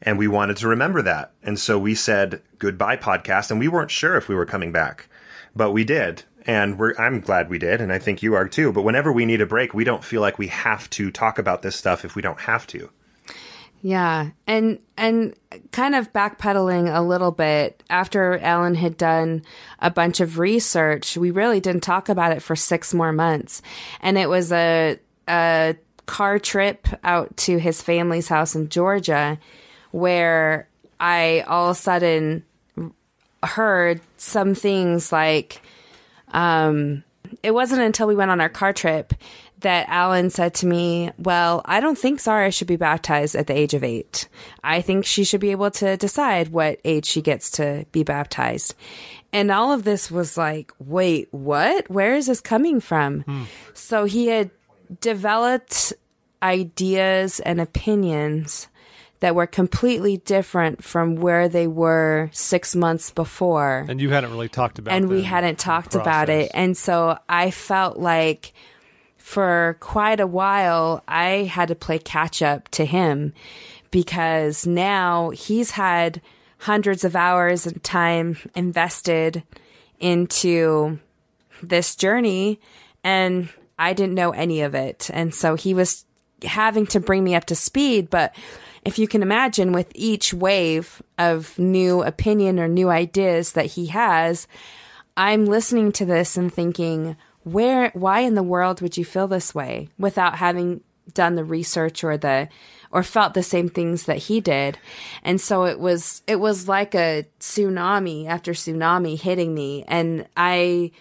And we wanted to remember that. And so we said goodbye podcast and we weren't sure if we were coming back, but we did. And I'm glad we did. And I think you are too. But whenever we need a break, we don't feel like we have to talk about this stuff if we don't have to. Yeah, and and kind of backpedaling a little bit after Allan had done a bunch of research, we really didn't talk about it for six more months, and it was a a car trip out to his family's house in Georgia, where I all of a sudden heard some things like um, it wasn't until we went on our car trip that Allan said to me, Well, I don't think Zara should be baptized at the age of eight. I think she should be able to decide what age she gets to be baptized. And all of this was like, Wait, what? Where is this coming from? So he had developed ideas and opinions that were completely different from where they were six months before And you hadn't really talked about it. and we hadn't talked about it. And so I felt like for quite a while, I had to play catch up to him because now he's had hundreds of hours of time invested into this journey and I didn't know any of it. And so he was having to bring me up to speed. But if you can imagine, with each wave of new opinion or new ideas that he has, I'm listening to this and thinking, where, why in the world would you feel this way without having done the research or the, or felt the same things that he did? And so it was, it was like a tsunami after tsunami hitting me. And I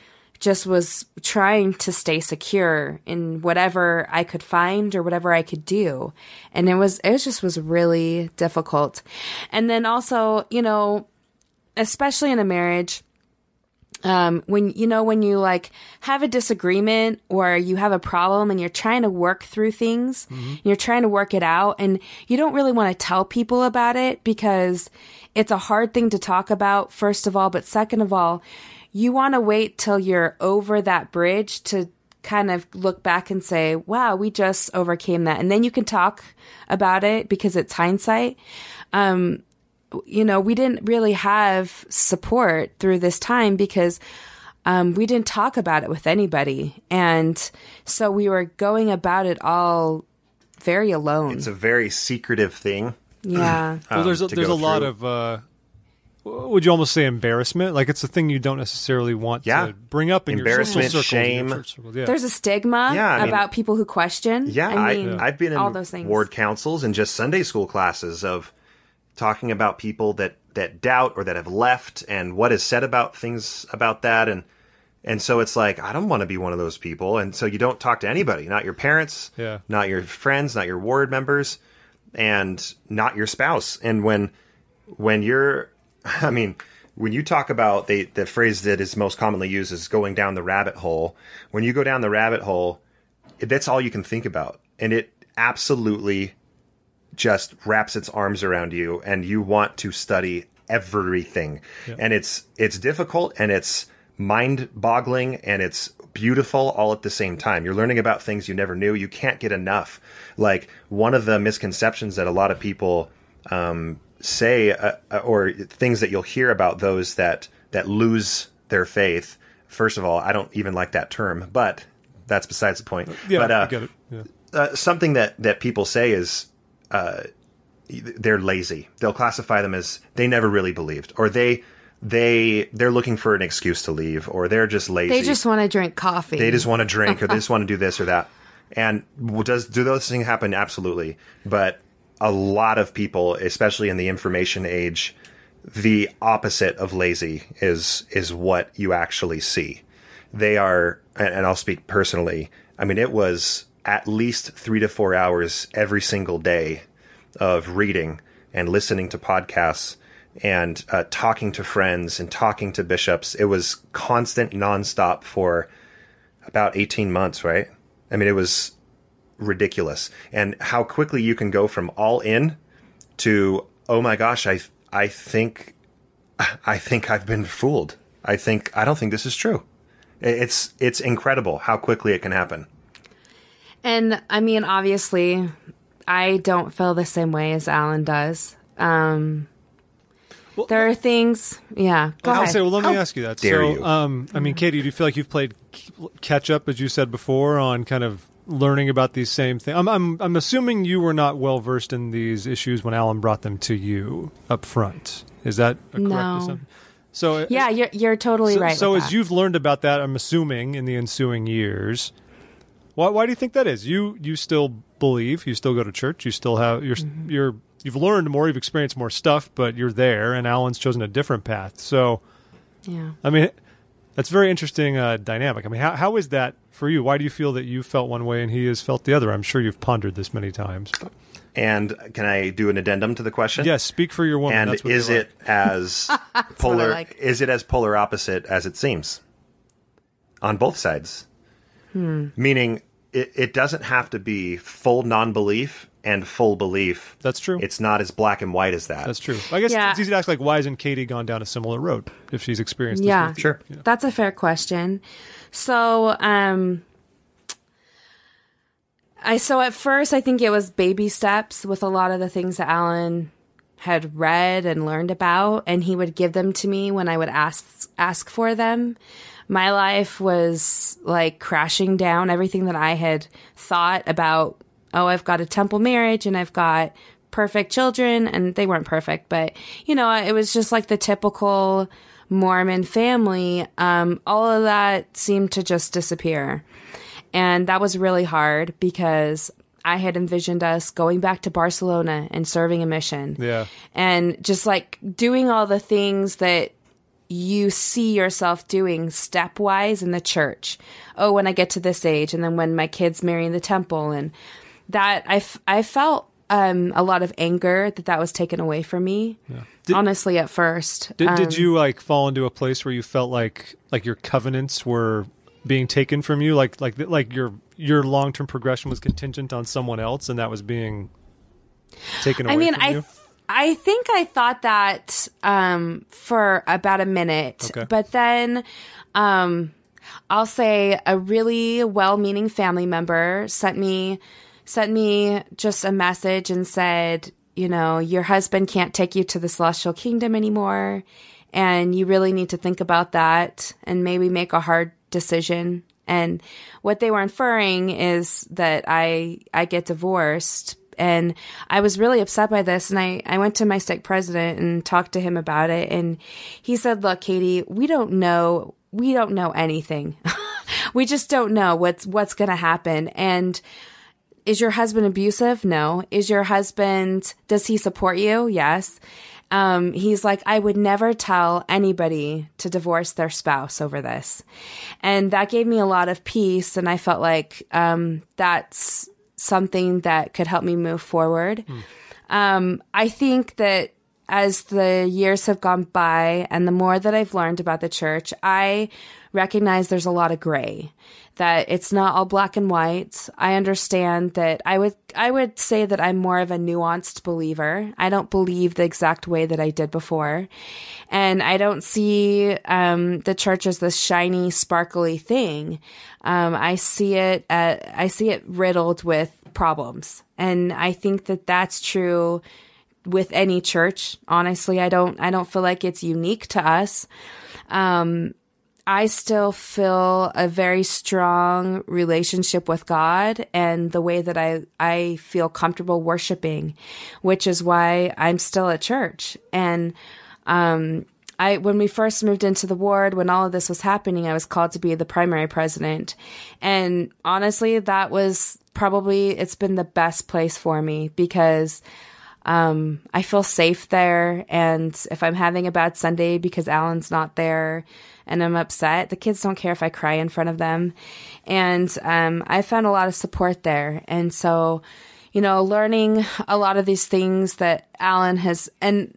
just was trying to stay secure in whatever I could find or whatever I could do. And it was, it just was really difficult. And then also, you know, especially in a marriage, um, when you know when you like have a disagreement or you have a problem and you're trying to work through things you're trying to work it out and you don't really want to tell people about it because it's a hard thing to talk about first of all but second of all you want to wait till you're over that bridge to kind of look back and say wow we just overcame that and then you can talk about it because it's hindsight you know, we didn't really have support through this time because um, we didn't talk about it with anybody. And so we were going about it all very alone. It's a very secretive thing. yeah. <clears throat> Well, there's a, there's go a lot of uh, would you almost say embarrassment? Like it's a thing you don't necessarily want Yeah. to bring up in your Embarrassment, social circles, in shame. circles. Yeah. There's a stigma Yeah, I mean- about people who question. Yeah, I I mean, I've been in all those things. ward councils and just Sunday school classes of talking about people that that doubt or that have left and what is said about things about that and and so it's like I don't want to be one of those people and so you don't talk to anybody, not your parents, Yeah. not your friends, not your ward members and not your spouse. And when when you're I mean when you talk about the the phrase that is most commonly used is going down the rabbit hole, when you go down the rabbit hole, that's all you can think about. And it absolutely just wraps its arms around you and you want to study everything. And it's it's difficult and it's mind-boggling and it's beautiful all at the same time. You're learning about things you never knew. You can't get enough. Like one of the misconceptions that a lot of people um, say uh, uh, or things that you'll hear about those that that lose their faith. First of all, I don't even like that term, but that's besides the point. yeah, but uh, I get it. Yeah. uh, something that that people say is uh, they're lazy. They'll classify them as they never really believed, or they they they're looking for an excuse to leave, or they're just lazy. They just want to drink coffee. They just want to drink, or they <laughs> just want to do this or that. And does do those things happen? Absolutely, but a lot of people, especially in the information age, the opposite of lazy is is what you actually see. They are, and, I'll speak personally. I mean, it was at least three to four hours every single day of reading and listening to podcasts and uh, talking to friends and talking to bishops. It was constant, nonstop for about 18 months, right? I mean, it was ridiculous. And how quickly you can go from all in to, oh my gosh, I, I think, <laughs> I think I've been fooled. I think, I don't think this is true. It's, it's incredible how quickly it can happen. And I mean, obviously, I don't feel the same way as Allan does. Um, there are things, yeah. Go I'll ahead. say, well, let me ask you that. dare so, you. Um, I mean, Kattie, do you feel like you've played catch up, as you said before, on kind of learning about these same things? I'm, I'm, I'm assuming you were not well versed in these issues when Allan brought them to you up front. Is that a correct No. assumption? So, yeah, you're you're totally so, right. so as that. you've learned about that, I'm assuming in the ensuing years, why, why do you think that is? You you still believe, you still go to church, you still have you're Mm-hmm. you're you've learned more, you've experienced more stuff, but you're there, and Allan's chosen a different path. So, yeah. I mean, that's very interesting uh, dynamic. I mean, how how is that for you? Why do you feel that you felt one way and he has felt the other? I'm sure you've pondered this many times. And can I do an addendum to the question? Yes, speak for your woman. and That's what is you're it as <laughs> polar like. is it as polar opposite as it seems on both sides Hmm. meaning it, it doesn't have to be full non-belief and full belief That's true. it's not as black and white as that That's true. I guess Yeah. it's easy to ask like, why hasn't Kattie gone down a similar road if she's experienced? this Yeah. with you? sure That's a fair question. So, um, I so at first I think it was baby steps with a lot of the things that Allan had read and learned about, and he would give them to me when I would ask ask for them. My life was like crashing down. Everything that I had thought about, oh, I've got a temple marriage and I've got perfect children, and they weren't perfect, but you know, it was just like the typical Mormon family. Um, all of that seemed to just disappear. And that was really hard because I had envisioned us going back to Barcelona and serving a mission. Yeah. And just like doing all the things that you see yourself doing stepwise in the church. Oh, when I get to this age, and then when my kids marry in the temple, and that I, f- I felt um, a lot of anger that that was taken away from me. Did- honestly, at first, Did, Um, did you like fall into a place where you felt like like your covenants were being taken from you, like like like your your long term progression was contingent on someone else, and that was being taken away I mean, from I you? I think I thought that um, for about a minute, Okay. but then um, I'll say a really well-meaning family member sent me sent me just a message and said, you know, your husband can't take you to the celestial kingdom anymore, and you really need to think about that and maybe make a hard decision. And what they were inferring is that I I get divorced and I was really upset by this. And I, I went to my stake president and talked to him about it. And he said, look, Kattie, we don't know, we don't know anything. <laughs> we just don't know what's, what's going to happen. And is your husband abusive? No. Is your husband, does he support you? Yes. Um, he's like, I would never tell anybody to divorce their spouse over this. And that gave me a lot of peace. And I felt like, um, that's something that could help me move forward. Um, I think that as the years have gone by and the more that I've learned about the church, I recognize there's a lot of gray. That it's not all black and white. I understand that I would I would say that I'm more of a nuanced believer. I don't believe the exact way that I did before, and I don't see um, the church as this shiny, sparkly thing. Um, I see it at, I see it riddled with problems, and I think that that's true with any church. Honestly, I don't I don't feel like it's unique to us. Um, I still feel a very strong relationship with God and the way that I I feel comfortable worshiping, which is why I'm still at church. And um I when we first moved into the ward when all of this was happening, I was called to be the primary president. And honestly, that was probably it's been the best place for me because um, I feel safe there. And if I'm having a bad Sunday because Allan's not there and I'm upset, the kids don't care if I cry in front of them. And um, I found a lot of support there. And so, you know, learning a lot of these things that Allan has, and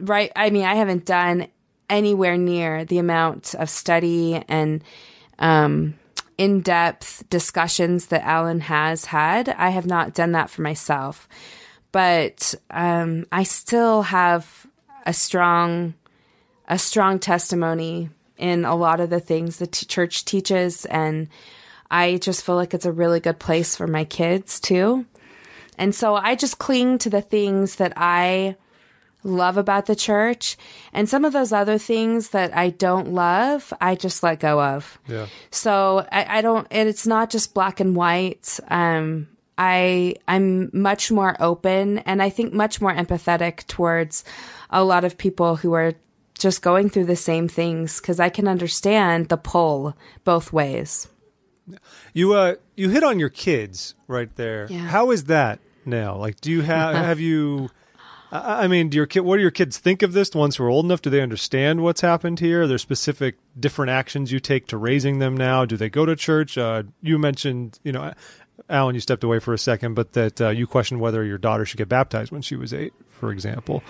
right, I mean, I haven't done anywhere near the amount of study and um, in depth discussions that Allan has had. I have not done that for myself but um, I still have a strong, a strong testimony in a lot of the things the t- church teaches, and I just feel like it's a really good place for my kids too. And so I just cling to the things that I love about the church, and some of those other things that I don't love, I just let go of. Yeah. So I, I don't. And it's not just black and white. Um, I I'm much more open and I think much more empathetic towards a lot of people who are just going through the same things because I can understand the pull both ways. You uh you hit on your kids right there. Yeah. How is that now? Like, do you have <laughs> have you? I I mean, do your kid? What do your kids think of this? The ones who are old enough, do they understand what's happened here? Are there specific different actions you take to raising them now? Do they go to church? Uh, you mentioned, you know, Allan, you stepped away for a second, but that uh, you questioned whether your daughter should get baptized when she was eight, for example.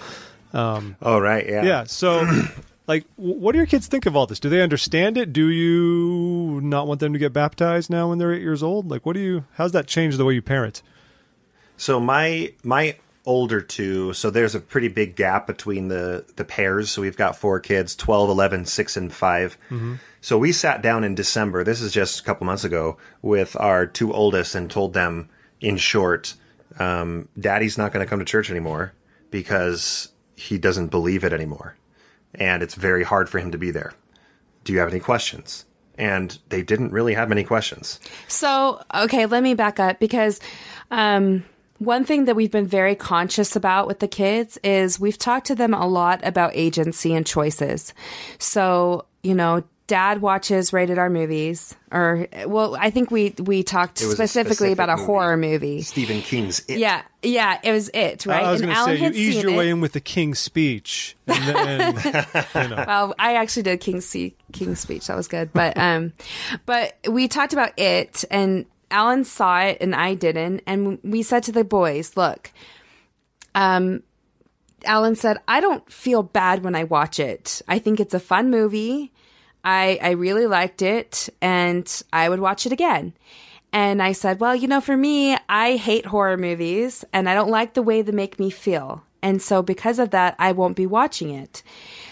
Oh, right. Yeah. Yeah. So, <clears throat> like, what do your kids think of all this? Do they understand it? Do you not want them to get baptized now when they're eight years old? Like, what do you? How's that change the way you parent? So my my older two, so there's a pretty big gap between the the pairs. So we've got four kids, 12, 11, 6 and 5. So we sat down in December, this is just a couple months ago, with our two oldest and told them in short, um, daddy's not going to come to church anymore because he doesn't believe it anymore. And it's very hard for him to be there. Do you have any questions? And they didn't really have many questions. So, okay, let me back up because um, one thing that we've been very conscious about with the kids is we've talked to them a lot about agency and choices. So, you know, Dad watches rated R movies, or well, I think we we talked It was a specifically about a specific horror movie. Stephen King's It. Yeah, yeah, it was it, right? I was going to say you had eased your it. way in with the King's speech, and then <laughs> you know, Well, I actually did King's Se- King's speech. That was good. But um, but we talked about it, and Allan saw it, and I didn't. And we said to the boys, "Look, um, Allan said I don't feel bad when I watch it. I think it's a fun movie. I I really liked it, and I would watch it again." And I said, well, you know, for me, I hate horror movies and I don't like the way they make me feel. And so because of that, I won't be watching it.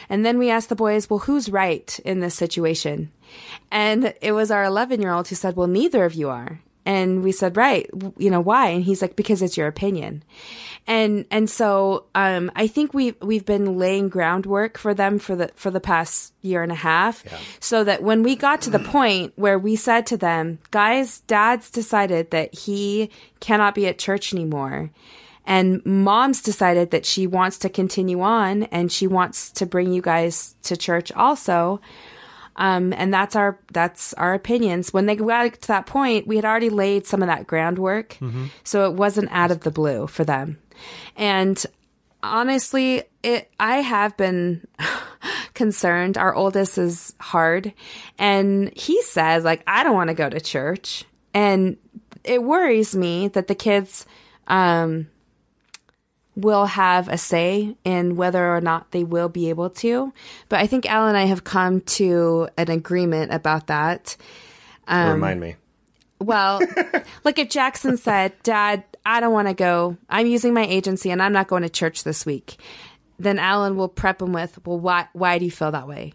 And then we asked the boys, well, who's right in this situation? And it was our 11 year old who said, well, neither of you are. And we said, right, you know, why? And he's like, because it's your opinion. And, and so, um, I think we've, we've been laying groundwork for them for the, for the past year and a half. So that when we got to the point where we said to them, guys, dad's decided that he cannot be at church anymore. And mom's decided that she wants to continue on and she wants to bring you guys to church also. Um, and that's our that's our opinions. When they got to that point, we had already laid some of that groundwork, so it wasn't out of the blue for them. And honestly, it I have been <laughs> concerned. Our oldest is hard, and he says like I don't want to go to church, and it worries me that the kids um, will have a say in whether or not they will be able to. But I think Al and I have come to an agreement about that. Um, Remind me. Well, <laughs> like if Jackson said, Dad, I don't want to go. I'm using my agency and I'm not going to church this week. Then Allan will prep him with, Well, why, why do you feel that way?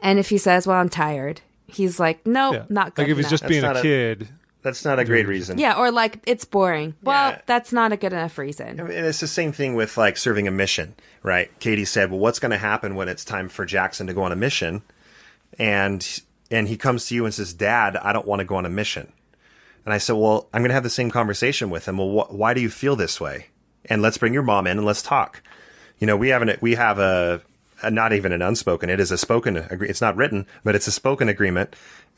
And if he says, Well, I'm tired, he's like, Nope, yeah. not good. like if he's enough." just being a not a- kid. That's not a great reason. yeah, or like it's boring. Well, Yeah. that's not a good enough reason. And it's the same thing with like serving a mission, right? Kattie said, "Well, what's going to happen when it's time for Jackson to go on a mission?" And and he comes to you and says, "Dad, I don't want to go on a mission." And I said, "Well, I'm going to have the same conversation with him. Well, wh- why do you feel this way? And let's bring your mom in and let's talk." You know, we have an we have a, a not even an unspoken. It is a spoken. agree- It's not written, but it's a spoken agreement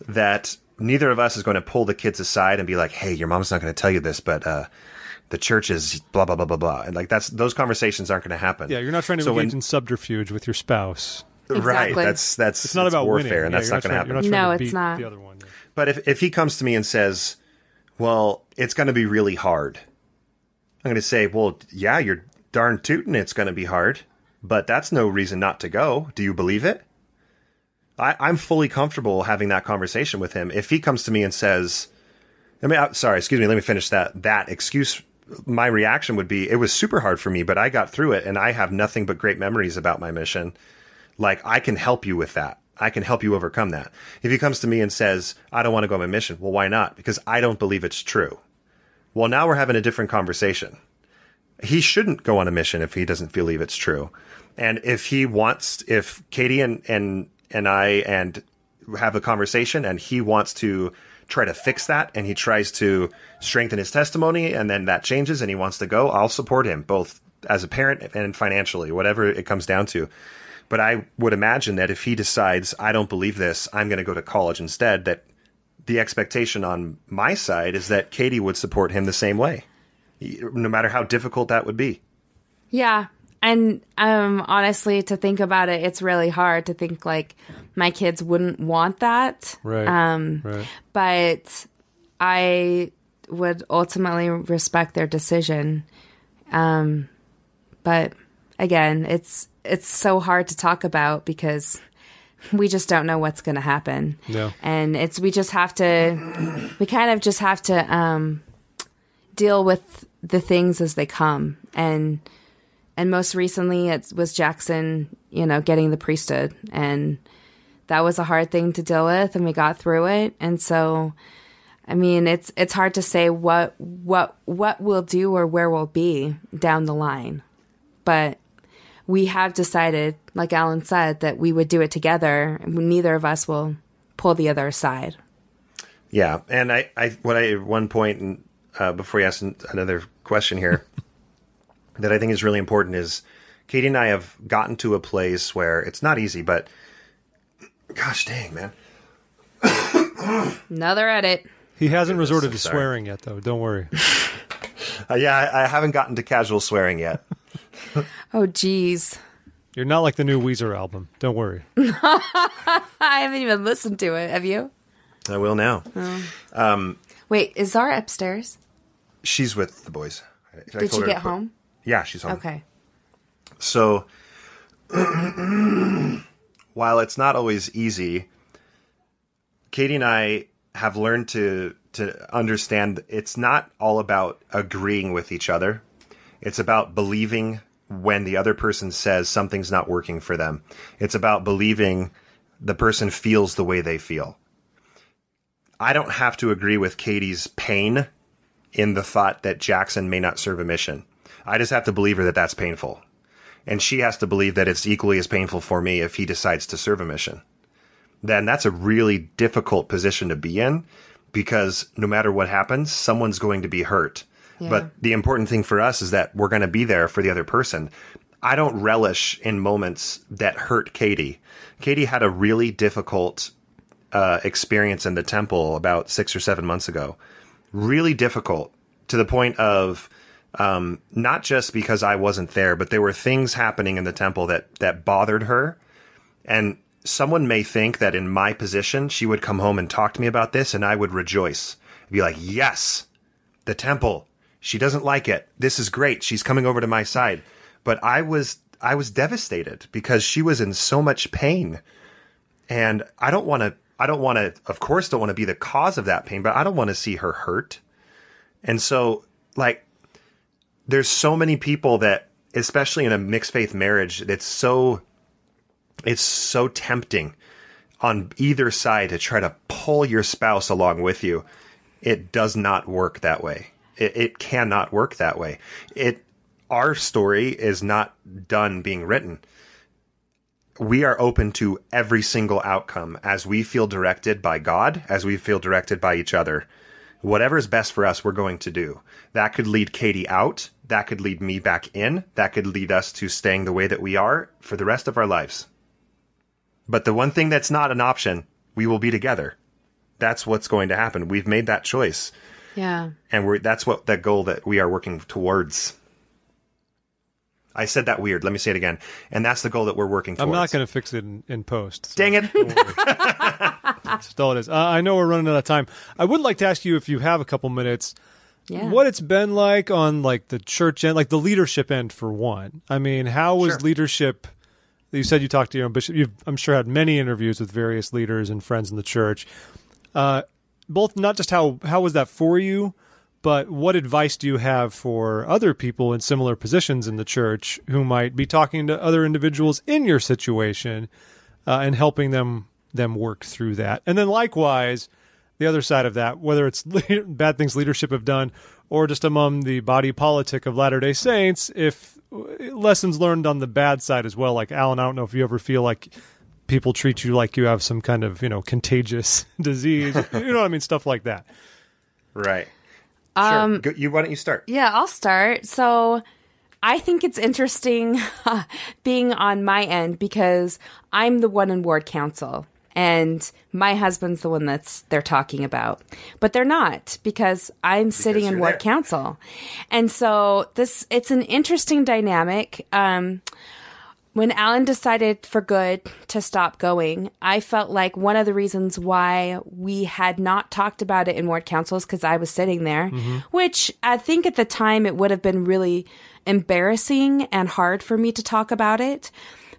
that neither of us is going to pull the kids aside and be like, "Hey, your mom's not going to tell you this, but." uh the church is blah blah blah blah blah, and like that's those conversations aren't going to happen. Yeah, you're not trying to So engage when- in subterfuge with your spouse. right. Exactly. That's that's It's not about warfare, winning, and Yeah, that's you're not going to happen. You're not No, to it's not. the other one. But if if he comes to me and says, "Well, it's going to be really hard," I'm going to say, "Well, yeah, you're darn tootin' it's going to be hard, but that's no reason not to go. Do you believe it?" I, I'm fully comfortable having that conversation with him. If he comes to me and says, "I mean, uh, sorry, excuse me, let me finish that that excuse." My reaction would be, "It was super hard for me, but I got through it, and I have nothing but great memories about my mission." like I can help you with that. I can help you overcome that. If he comes to me and says, I don't want to go on my mission, well, why not? Because I don't believe it's true. Well, now we're having a different conversation. He shouldn't go on a mission if he doesn't believe it's true. And if he wants, if Kattie and, and, and I and have a conversation and he wants to try to fix that and he tries to strengthen his testimony and then that changes and he wants to go, I'll support him both as a parent and financially, whatever it comes down to. But I would imagine that if he decides, I don't believe this, I'm going to go to college instead, that the expectation on my side is that Kattie would support him the same way, no matter how difficult that would be. Yeah. And um honestly to think about it, it's really hard to think like my kids wouldn't want that. Right. Um right. but I would ultimately respect their decision. Um but again, it's it's so hard to talk about because we just don't know what's going to happen. No. And it's we just have to we kind of just have to um deal with the things as they come and and most recently it was Jackson, you know, getting the priesthood and that was a hard thing to deal with and we got through it. And so I mean, it's it's hard to say what what what we'll do or where we'll be down the line. But we have decided, like Allan said, that we would do it together. Neither of us will pull the other aside. Yeah, and I, I what I one point, and uh, before you ask another question here, <laughs> that I think is really important is Kattie and I have gotten to a place where it's not easy, but Gosh dang, man. Another edit. He hasn't Goodness, resorted to sorry. swearing yet, though. Don't worry. <laughs> Uh, yeah, I, I haven't gotten to casual swearing yet. <laughs> Oh, geez. You're not like the new Weezer album. Don't worry. <laughs> I haven't even listened to it. Have you? I will now. Wait, is Zara upstairs? She's with the boys. I- I Did told she her to get put- home? Yeah, she's home. Okay. So, <clears throat> while it's not always easy, Kattie and I have learned to to understand it's not all about agreeing with each other. It's about believing when the other person says something's not working for them. It's about believing the person feels the way they feel. I don't have to agree with Kattie's pain in the thought that Jackson may not serve a mission. I just have to believe her that that's painful and she has to believe that it's equally as painful for me if he decides to serve a mission. Then that's a really difficult position to be in because no matter what happens, someone's going to be hurt. Yeah. But the important thing for us is that we're going to be there for the other person. I don't relish in moments that hurt Kattie. Kattie had a really difficult uh, experience in the temple about six or seven months ago. Really difficult to the point of um, not just because I wasn't there, but there were things happening in the temple that that bothered her. And someone may think that in my position, she would come home and talk to me about this, and I would rejoice, I'd be like, "Yes, the temple. She doesn't like it. This is great. She's coming over to my side." But I was I was devastated because she was in so much pain, and I don't want to. I don't want to. Of course, don't want to be the cause of that pain, but I don't want to see her hurt. And so, like, there's so many people that especially in a mixed faith marriage that's so it's so tempting on either side to try to pull your spouse along with you. It does not work that way. It, it cannot work that way. It our story is not done being written. We are open to every single outcome as we feel directed by god as we feel directed by each other. Whatever is best for us, we're going to do. That could lead Kattie out. That could lead me back in. That could lead us to staying the way that we are for the rest of our lives. But the one thing that's not an option, we will be together. That's what's going to happen. We've made that choice. Yeah. And we're, that's what that goal that we are working towards. I said that weird. Let me say it again. And that's the goal that we're working towards. I'm not going to fix it in, in post. so Dang it. <laughs> That's all it is. Uh, I know we're running out of time. I would like to ask you if you have a couple minutes. Yeah. What it's been like on like the church end, like the leadership end for one. I mean, how was Sure. leadership? You said you talked to your own bishop. You've, I'm sure, had many interviews with various leaders and friends in the church. Uh, both not just how how was that for you, but what advice do you have for other people in similar positions in the church who might be talking to other individuals in your situation uh, and helping them them work through that? And then likewise, the other side of that, whether it's le- <laughs> bad things leadership have done or just among the body politic of Latter Day Saints, if uh, lessons learned on the bad side as well. Like Allan, I don't know if you ever feel like people treat you like you have some kind of you know contagious <laughs> disease, <laughs> you know what I mean, stuff like that. right. Sure. Um, Go, you, why don't you start? Yeah, I'll start. So I think it's interesting being on my end because I'm the one in ward council and my husband's the one that's they're talking about. But they're not because I'm sitting in ward there. council. And so this it's an interesting dynamic. Um when Allan decided for good to stop going, I felt like one of the reasons why we had not talked about it in ward council is because I was sitting there, which I think at the time it would have been really embarrassing and hard for me to talk about it.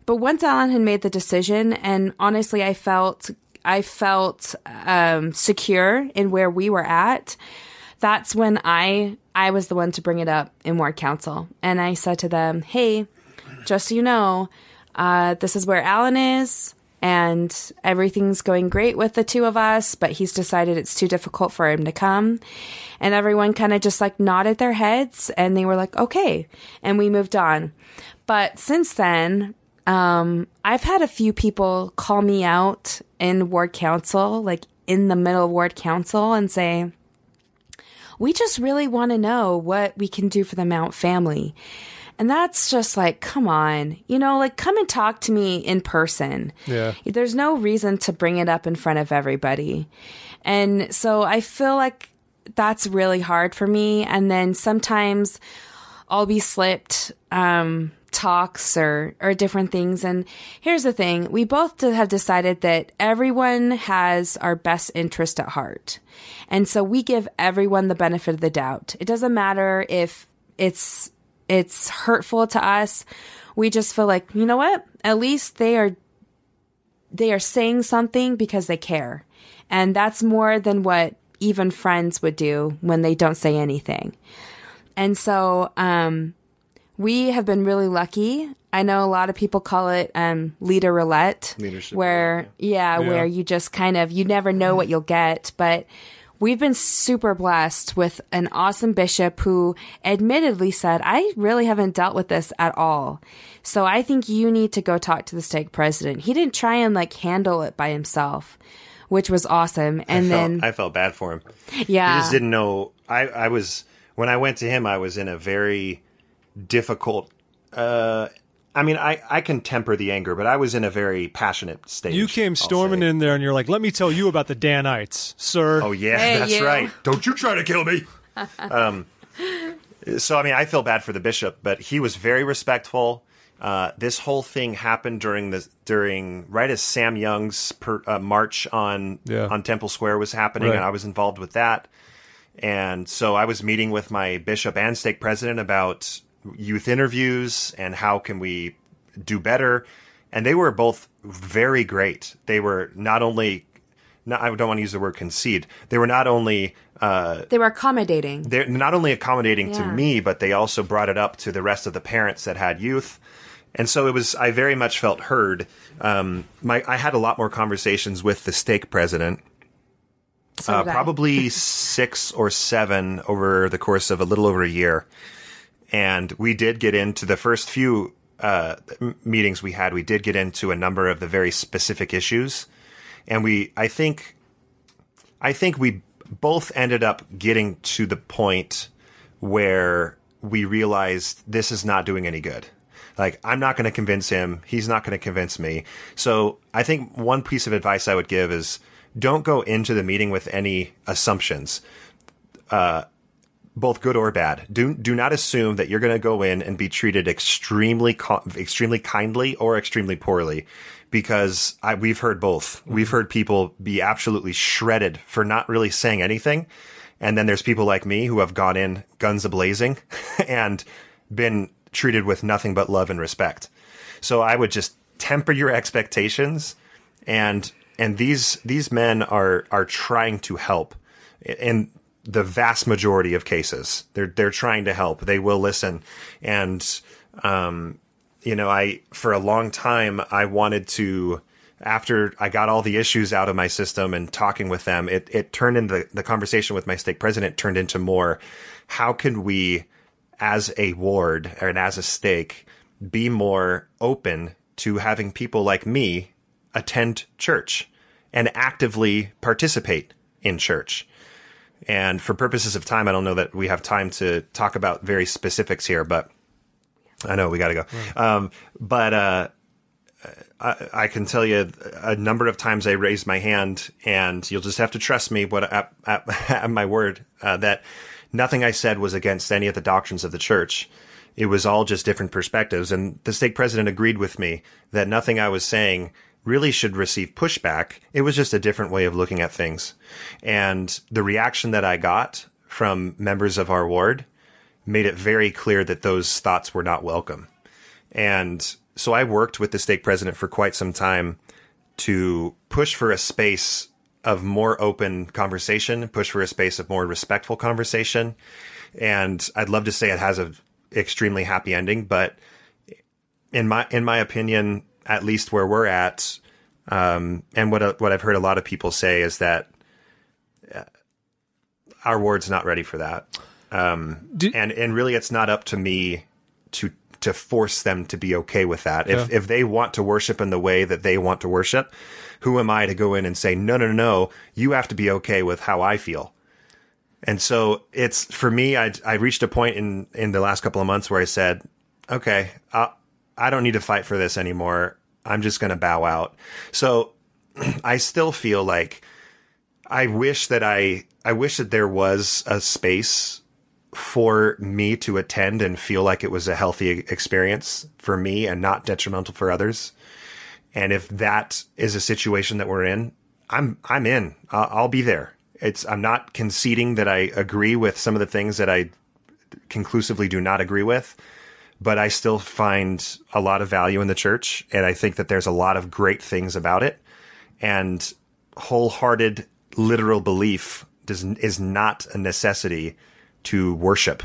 But once Allan had made the decision, and honestly, I felt I felt um, secure in where we were at. That's when I I was the one to bring it up in ward council, and I said to them, "Hey, just so you know, uh, this is where Allan is, and everything's going great with the two of us, but he's decided it's too difficult for him to come. And everyone kind of just like nodded their heads and they were like, okay. And we moved on. But since then, um, I've had a few people call me out in ward council, like in the middle of ward council, and say, we just really want to know what we can do for the Mount family. And that's just like, come on, you know, like come and talk to me in person. Yeah. There's no reason to bring it up in front of everybody. And so I feel like that's really hard for me. And then sometimes I'll be slipped um, talks or or different things. And here's the thing: we both have decided that everyone has our best interest at heart, and so we give everyone the benefit of the doubt. It doesn't matter if it's it's hurtful to us. We just feel like you know what? At least they are they are saying something because they care, and that's more than what even friends would do when they don't say anything. And so, um, we have been really lucky. I know a lot of people call it um, leader roulette, Leadership where yeah, Yeah. where you just kind of you never know what you'll get. But we've been super blessed with an awesome bishop who admittedly said, "I really haven't dealt with this at all." So I think you need to go talk to the stake president. He didn't try and like handle it by himself, which was awesome. And I then felt, I felt bad for him. yeah, He just didn't know. I, I was when I went to him. I was in a very difficult. Uh, I mean, I, I can temper the anger, but I was in a very passionate stage. You came storming in there and you're like, let me tell you about the Danites, sir. Oh yeah, Hey, that's you. right. Don't you try to kill me. <laughs> um, so I mean, I feel bad for the bishop, but he was very respectful. Uh, this whole thing happened during the during right as Sam Young's per, uh, march on Yeah. on Temple Square was happening, Right. and I was involved with that. And so I was meeting with my bishop and stake president about youth interviews and how can we do better. And they were both very great. They were not only, not, I don't want to use the word concede. They were not only uh, they were accommodating. they're not only accommodating to me, but they also brought it up to the rest of the parents that had youth. And so it was. I very much felt heard. Um, my I had a lot more conversations with the stake president So uh, probably <laughs> six or seven over the course of a little over a year. And we did get into the first few uh, meetings we had. We did get into a number of the very specific issues, and we, I think, I think we both ended up getting to the point where we realized this is not doing any good. Like, I'm not going to convince him. He's not going to convince me. So, I think one piece of advice I would give is don't go into the meeting with any assumptions, uh, both good or bad. Do do not assume that you're going to go in and be treated extremely extremely kindly or extremely poorly, because I, we've heard both. Mm-hmm. We've heard people be absolutely shredded for not really saying anything, and then there's people like me who have gone in guns a blazing <laughs> and been treated with nothing but love and respect. So I would just temper your expectations and and these these men are are trying to help in the vast majority of cases. They're they're trying to help. They will listen and um you know, I for a long time I wanted to after I got all the issues out of my system and talking with them, it, it turned into the conversation with my stake president turned into more how can we as a ward and as a stake be more open to having people like me attend church and actively participate in church. And for purposes of time, I don't know that we have time to talk about very specifics here, but I know we got to go. Um, but uh, I, I can tell you a number of times I raised my hand, and you'll just have to trust me. What at, at, <laughs> at my word uh, that nothing I said was against any of the doctrines of the church. It was all just different perspectives, and the stake president agreed with me that nothing I was saying really should receive pushback. It was just a different way of looking at things, and the reaction that I got from members of our ward made it very clear that those thoughts were not welcome. And so I worked with the stake president for quite some time to push for a space of more open conversation, push for a space of more respectful conversation. And I'd love to say it has a extremely happy ending, but in my in my opinion, at least where we're at, um, and what what I've heard a lot of people say is that uh, our ward's not ready for that. Um, Do- and and really, it's not up to me to to force them to be okay with that. If Yeah. if they want to worship in the way that they want to worship, who am I to go in and say no, no, no, no? You have to be okay with how I feel. And so it's for me. I I reached a point in in the last couple of months where I said, okay, uh, I don't need to fight for this anymore. I'm just going to bow out. So <clears throat> I still feel like I wish that I I wish that there was a space for me to attend and feel like it was a healthy experience for me and not detrimental for others. And if that is a situation that we're in, I'm I'm in. I'll, I'll be there. It's I'm not conceding that I agree with some of the things that I conclusively do not agree with, but I still find a lot of value in the church, and I think that there's a lot of great things about it. And wholehearted, literal belief does is not a necessity to worship.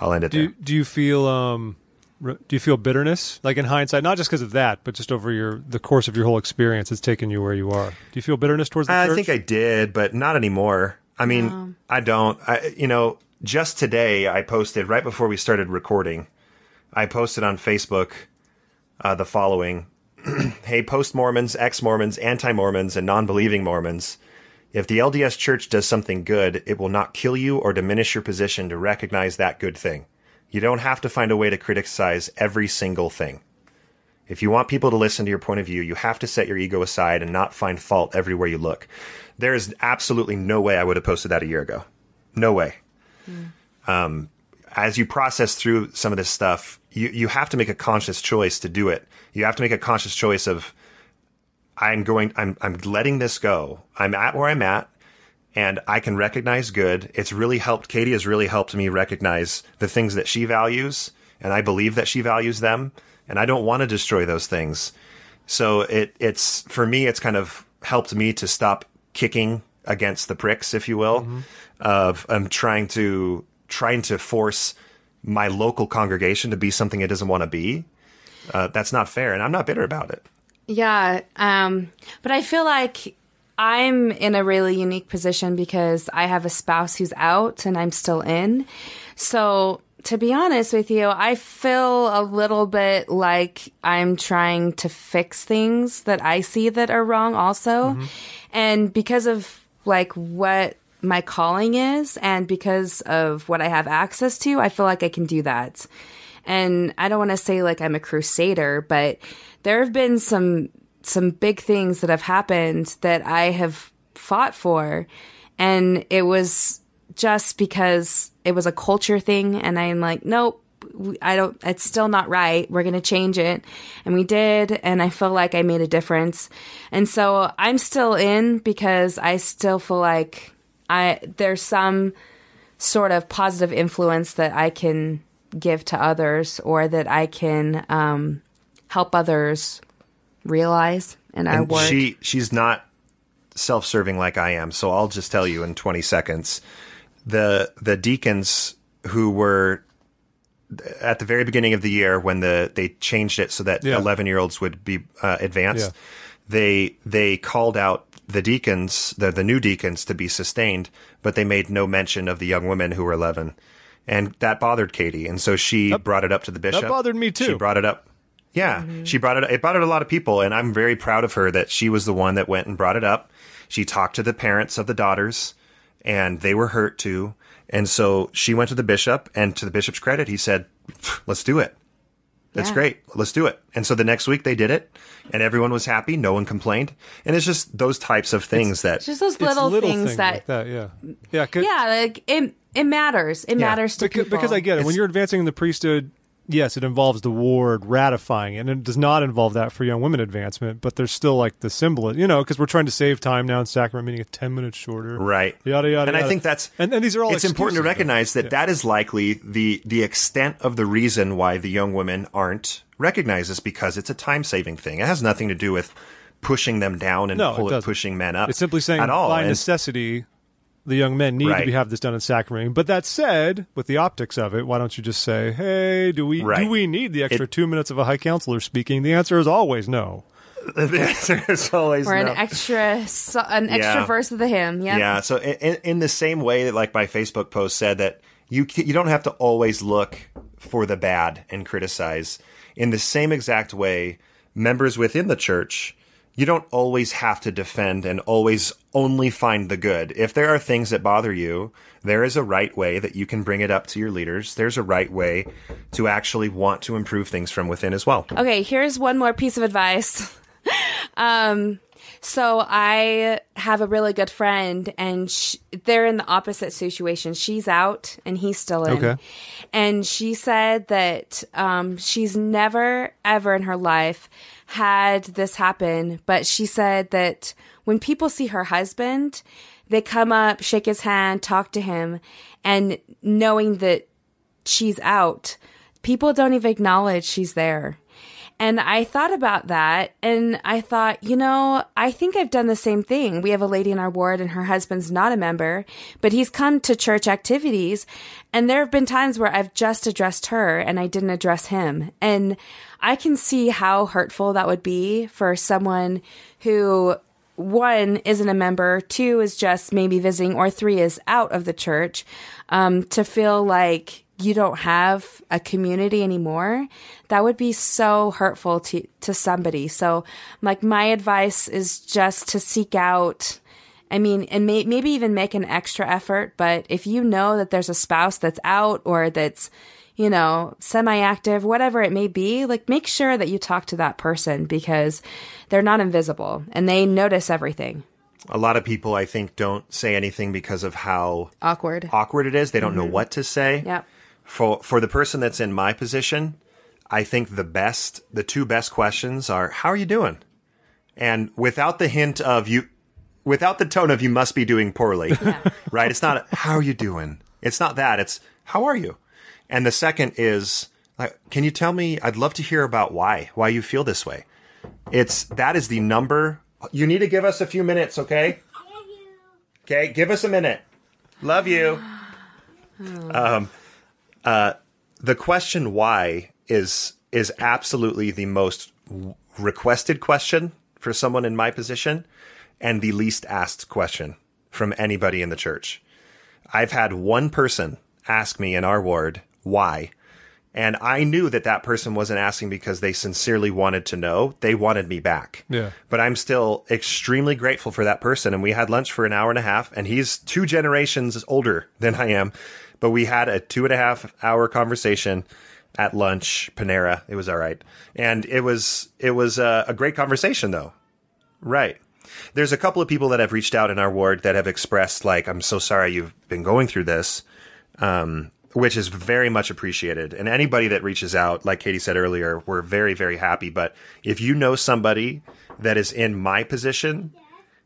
I'll end it Do there. do you feel um do you feel bitterness like in hindsight not just because of that but just over your the course of your whole experience it's taken you where you are. Do you feel bitterness towards the I church? I think I did, but not anymore. I mean, I don't. I, you know, just today I posted right before we started recording. I posted on Facebook uh, the following: <clears throat> Hey, post Mormons, ex Mormons, anti Mormons, and non believing Mormons. If the LDS Church does something good, it will not kill you or diminish your position to recognize that good thing. You don't have to find a way to criticize every single thing. If you want people to listen to your point of view, you have to set your ego aside and not find fault everywhere you look. There is absolutely no way I would have posted that a year ago. No way. Um, as you process through some of this stuff, you, you have to make a conscious choice to do it. You have to make a conscious choice of, I'm going, I'm, I'm letting this go. I'm at where I'm at and I can recognize good. It's really helped. Kattie has really helped me recognize the things that she values, and I believe that she values them, and I don't want to destroy those things. So it it's for me, it's kind of helped me to stop kicking against the pricks, if you will, of um, trying to trying to force my local congregation to be something it doesn't want to be. Uh, that's not fair, and I'm not bitter about it. Yeah, um, but I feel like I'm in a really unique position because I have a spouse who's out and I'm still in. So, to be honest with you, I feel a little bit like I'm trying to fix things that I see that are wrong also. And because of like what my calling is and because of what I have access to, I feel like I can do that. And I don't want to say like I'm a crusader, but there have been some some big things that have happened that I have fought for and it was just because it was a culture thing and I'm like, nope, I don't it's still not right. We're going to change it. And we did and I feel like I made a difference. And so I'm still in because I still feel like I there's some sort of positive influence that I can give to others or that I can um, help others realize in our and work. she she's not self-serving like I am. So I'll just tell you in 20 seconds. The the deacons who were at the very beginning of the year when the they changed it so that Yeah. 11 year olds would be uh, advanced, Yeah. they they called out the deacons, the the new deacons to be sustained, but they made no mention of the young women who were 11. And that bothered Kattie, and so she brought it up to the bishop. That bothered me too. She brought it up. Yeah, mm-hmm. she brought it. Up it bothered a lot of people, and I'm very proud of her that she was the one that went and brought it up. She talked to the parents of the daughters, and they were hurt too. And so she went to the bishop, and to the bishop's credit, he said, "Let's do it. That's Yeah. great. Let's do it." And so the next week they did it, and everyone was happy. No one complained, and it's just those types of things that It's just those It's little, things, things that, like that, yeah, yeah, 'cause- yeah, like it, it matters. It matters to because, people. because I get it. When you're advancing in the priesthood, yes, it involves the ward ratifying, it, and it does not involve that for young women advancement. But there's still like the symbol, you know, because we're trying to save time now in sacrament at ten minutes shorter, Right. Yada yada. And I think that's and, and these are all. It's important to excuses, though. recognize that that is likely the the extent of the reason why the young women aren't recognized is because it's a time saving thing. It has nothing to do with pushing them down and No, pull- pushing men up. It's simply saying at all. by And- necessity, the young men need to Right. be have this done in sacrament. But that said, with the optics of it, why don't you just say, "Hey, do we do we need the extra It- two minutes of a high counselor speaking?" The answer is always no. <laughs> the answer is always or an no. extra so, an extra Yeah. verse of the hymn. Yeah. Yeah. So in, in the same way that like my Facebook post said that you you don't have to always look for the bad and criticize. In the same exact way, members within the church you don't always have to defend and always only find the good. If there are things that bother you, there is a right way that you can bring it up to your leaders. There's a right way to actually want to improve things from within as well. Okay, here's one more piece of advice. <laughs> um, so I have a really good friend, and sh they're in the opposite situation. She's out, and he's still in. Okay. And she said that um, she's never, ever in her life had this happen, but she said that when people see her husband, they come up, shake his hand, talk to him, and knowing that she's out, people don't even acknowledge she's there. And I thought about that and I thought, you know, I think I've done the same thing. We have a lady in our ward and her husband's not a member, but he's come to church activities. And there have been times where I've just addressed her and I didn't address him. And I can see how hurtful that would be for someone who one isn't a member, two is just maybe visiting, or three is out of the church, um, to feel like you don't have a community anymore, that would be so hurtful to, to somebody. So, like, my advice is just to seek out, I mean, and may, maybe even make an extra effort. But if you know that there's a spouse that's out or that's, you know, semi active, whatever it may be, like, make sure that you talk to that person because they're not invisible and they notice everything. A lot of people, I think, don't say anything because of how Awkward. awkward it is. They don't know mm-hmm. what to say. Yep. For for the person that's in my position, I think the best, the two best questions are, "How are you doing?" And without the hint of you, without the tone of "you must be doing poorly," <laughs> right? It's not "How are you doing?" It's not that. It's "How are you?" And the second is, like, "Can you tell me? I'd love to hear about why, why you feel this way." It's that is the number. You need to give us a few minutes, okay? Okay, give us a minute. Love you. <sighs> Um, uh, the question why is is absolutely the most requested question for someone in my position, and the least asked question from anybody in the church. I've had one person ask me in our ward why. And I knew that that person wasn't asking because they sincerely wanted to know. They wanted me back. Yeah. But I'm still extremely grateful for that person. And we had lunch for an hour and a half, and he's two generations older than I am. But we had a two and a half hour conversation at lunch, Panera. It was all right. And it was, it was a, a great conversation though. Right. There's a couple of people that have reached out in our ward that have expressed like, I'm so sorry you've been going through this. Um, which is very much appreciated. And anybody that reaches out, like Kattie said earlier, we're very, very happy. But if you know somebody that is in my position,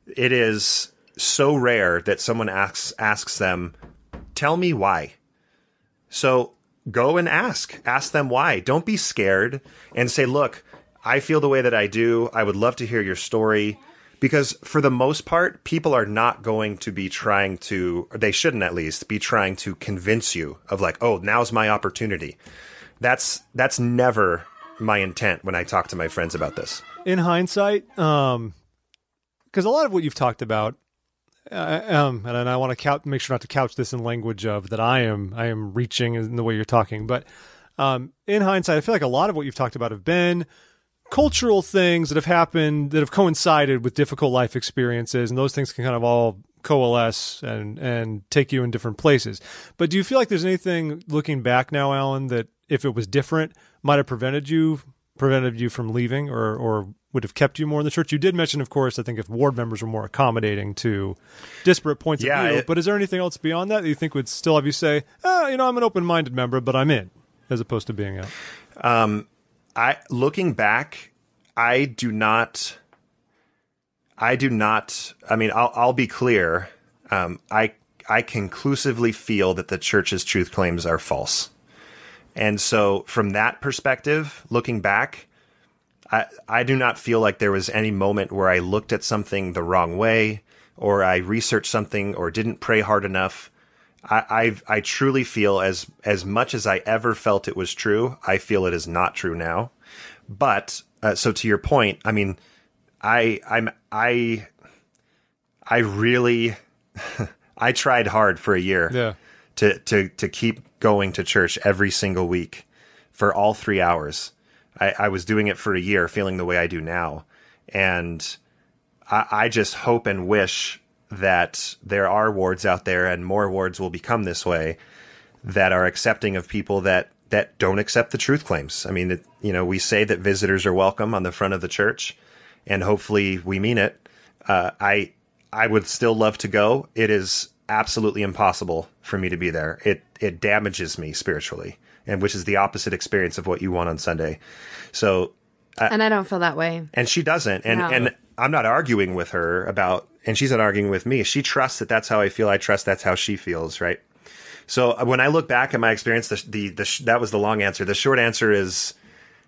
it is so rare that someone asks asks them, "Tell me why." So go and ask. Ask them why. Don't be scared and say, "Look, I feel the way that I do. I would love to hear your story." Because for the most part, people are not going to be trying to, they shouldn't at least, be trying to convince you of like, oh, now's my opportunity. That's that's never my intent when I talk to my friends about this. in hindsight, um, because a lot of what you've talked about, uh, um, and I want to make sure not to couch this in language of that I am I am reaching in the way you're talking, but um, in hindsight, I feel like a lot of what you've talked about have been cultural things that have happened that have coincided with difficult life experiences, and those things can kind of all coalesce and and take you in different places. But do you feel like there's anything looking back now, Allan, that if it was different, might have prevented you prevented you from leaving, or or would have kept you more in the church? You did mention, of course, I think if ward members were more accommodating to disparate points Yeah, of view. it- but is there anything else beyond that that you think would still have you say, oh, you know, I'm an open minded member, but I'm in, as opposed to being out? Um, I looking back, I do not. I do not. I mean, I'll, I'll be clear. Um, I I conclusively feel that the church's truth claims are false, and so from that perspective, looking back, I I do not feel like there was any moment where I looked at something the wrong way, or I researched something, or didn't pray hard enough. I I've, I truly feel as as much as I ever felt it was true, I feel it is not true now. But uh, so to your point, I mean, I I'm I I really <laughs> I tried hard for a year Yeah. to to to keep going to church every single week for all three hours. I, I was doing it for a year, feeling the way I do now, and I, I just hope and wish that there are wards out there, and more wards will become this way that are accepting of people that that don't accept the truth claims. I mean, it, you know, we say that visitors are welcome on the front of the church, and hopefully we mean it. Uh, I I would still love to go. It is absolutely impossible for me to be there. It it damages me spiritually, and which is the opposite experience of what you want on Sunday. So, and I don't feel that way. and she doesn't, and No. and I'm not arguing with her about, and she's not arguing with me. She trusts that that's how I feel. I trust that's how she feels, right? So uh, when I look back at my experience, the the, the sh- that was the long answer. The short answer is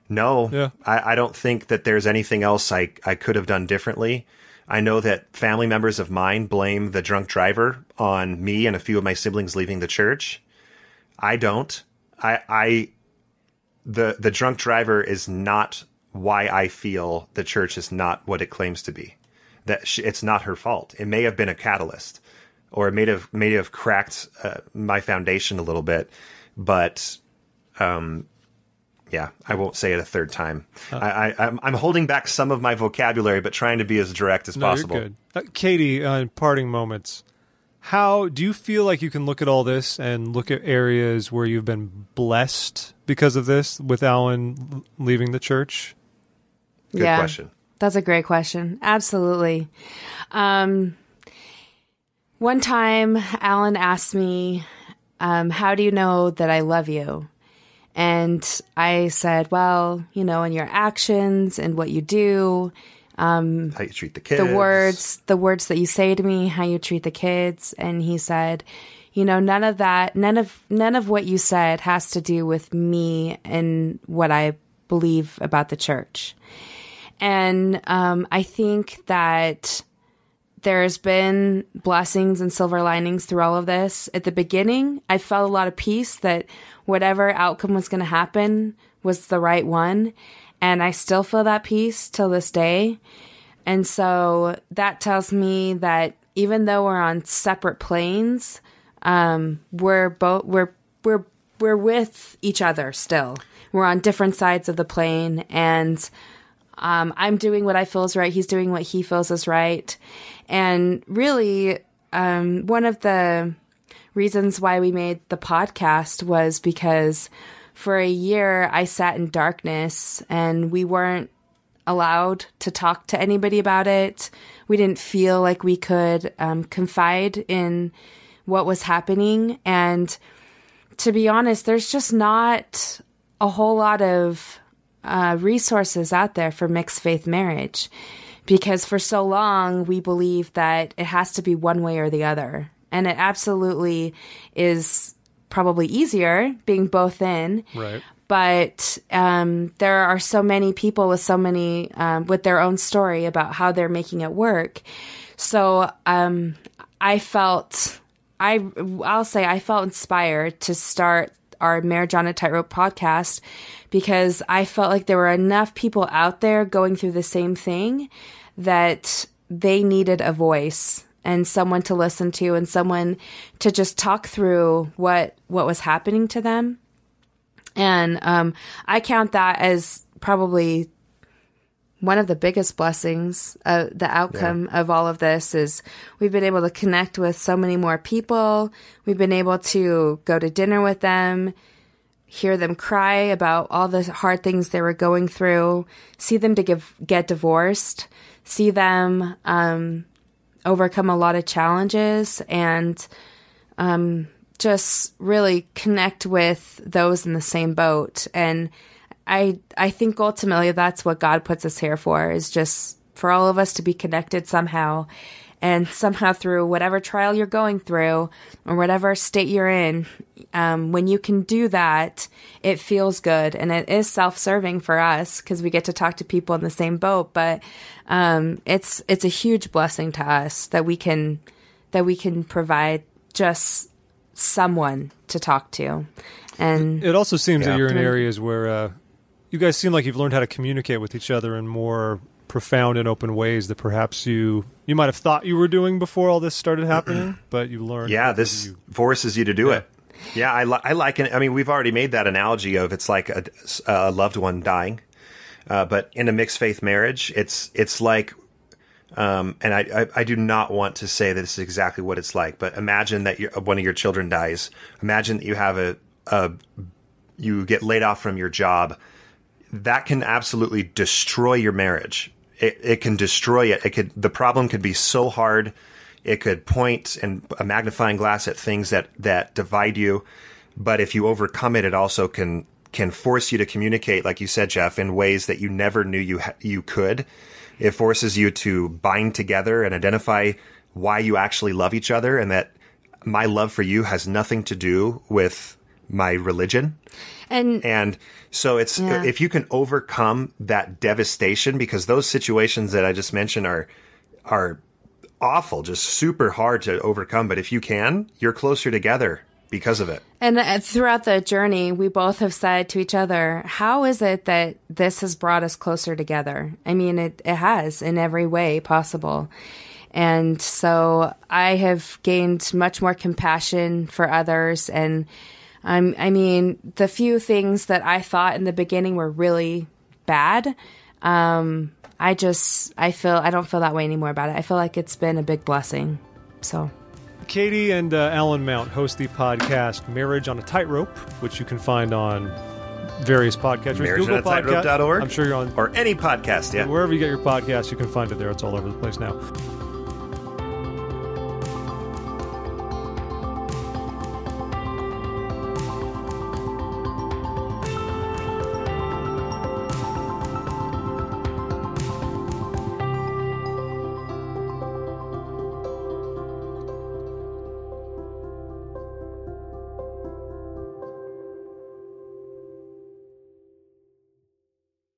no. Yeah. I, I don't think that there's anything else I I could have done differently. I know that family members of mine blame the drunk driver on me and a few of my siblings leaving the church. I don't. I I the the drunk driver is not why I feel the church is not what it claims to be. That sh it's not her fault. It may have been a catalyst, or it may have may have cracked uh, my foundation a little bit, but um, yeah, I won't say it a third time. I, I I'm, I'm holding back some of my vocabulary, but trying to be as direct as No, possible. you're good. Uh, Kattie, uh, in parting moments, how do you feel like you can look at all this and look at areas where you've been blessed because of this with Allan leaving the church? Good yeah. question. That's a great question. Absolutely. Um, one time, Allan asked me, um, How do you know that I love you? And I said, Well, you know, in your actions and what you do, How you treat the kids. the words, the words that you say to me, how you treat the kids. And he said, You know, none of that, none of, none of what you said has to do with me and what I believe about the church. And um, I think that there's been blessings and silver linings through all of this. At the beginning, I felt a lot of peace that whatever outcome was going to happen was the right one. And I still feel that peace till this day. And so that tells me that even though we're on separate planes, um, we're both we're we're we're with each other still. We're on different sides of the plane, and um, I'm doing what I feel is right. He's doing what he feels is right. And really, um, one of the reasons why we made the podcast was because for a year I sat in darkness and we weren't allowed to talk to anybody about it. We didn't feel like we could um, confide in what was happening. And to be honest, there's just not a whole lot of uh, resources out there for mixed faith marriage because for so long we believe that it has to be one way or the other. And it absolutely is probably easier being both in Right. but um, there are so many people with so many um, with their own story about how they're making it work. So um, I felt I I'll say I felt inspired to start our Marriage on a Tightrope podcast because I felt like there were enough people out there going through the same thing that they needed a voice and someone to listen to and someone to just talk through what what was happening to them and um, I count that as probably one of the biggest blessings. Uh, the outcome of all of this is we've been able to connect with so many more people. We've been able to go to dinner with them, hear them cry about all the hard things they were going through, see them to give, get divorced, see them um, overcome a lot of challenges, and um, just really connect with those in the same boat. And i i think ultimately that's what god puts us here for is just for all of us to be connected somehow and somehow through whatever trial you're going through or whatever state you're in um, when you can do that it feels good. And it is self-serving for us because we get to talk to people in the same boat. But um, it's it's a huge blessing to us that we can that we can provide just someone to talk to. And It also seems Yeah. that you're in areas where uh, you guys seem like you've learned how to communicate with each other in more profound and open ways that perhaps you you might have thought you were doing before all this started happening, but you learned. Yeah, this you- forces you to do it. Yeah, I, li- I like it. I mean, we've already made that analogy of it's like a, a loved one dying. Uh, but in a mixed faith marriage, it's it's like, um, and I, I I do not want to say that this is exactly what it's like. But imagine that your, one of your children dies. Imagine that you have a a you get laid off from your job. That can absolutely destroy your marriage. It, it can destroy it. It could the problem could be so hard. It could point and a magnifying glass at things that that divide you. But if you overcome it, it also can can force you to communicate, like you said, Jeff, in ways that you never knew you ha- you could. It forces you to bind together and identify why you actually love each other, and that my love for you has nothing to do with my religion. And And so it's Yeah. if you can overcome that devastation, because those situations that I just mentioned are are awful, just super hard to overcome. But if you can, you're closer together because of it. And uh, throughout the journey, we both have said to each other, how is it that this has brought us closer together? I mean, it, it has in every way possible. And so I have gained much more compassion for others. And I'm, I mean, the few things that I thought in the beginning were really bad, um, I just, I feel, I don't feel that way anymore about it. I feel like it's been a big blessing. So. Kattie and uh, Allan Mount host the podcast Marriage on a Tightrope, which you can find on various podcatchers. Google Podcast. MarriageOnATightrope.org. I'm sure you're on Or any podcast, yeah. wherever you get your podcasts. You can find it there. It's all over the place now.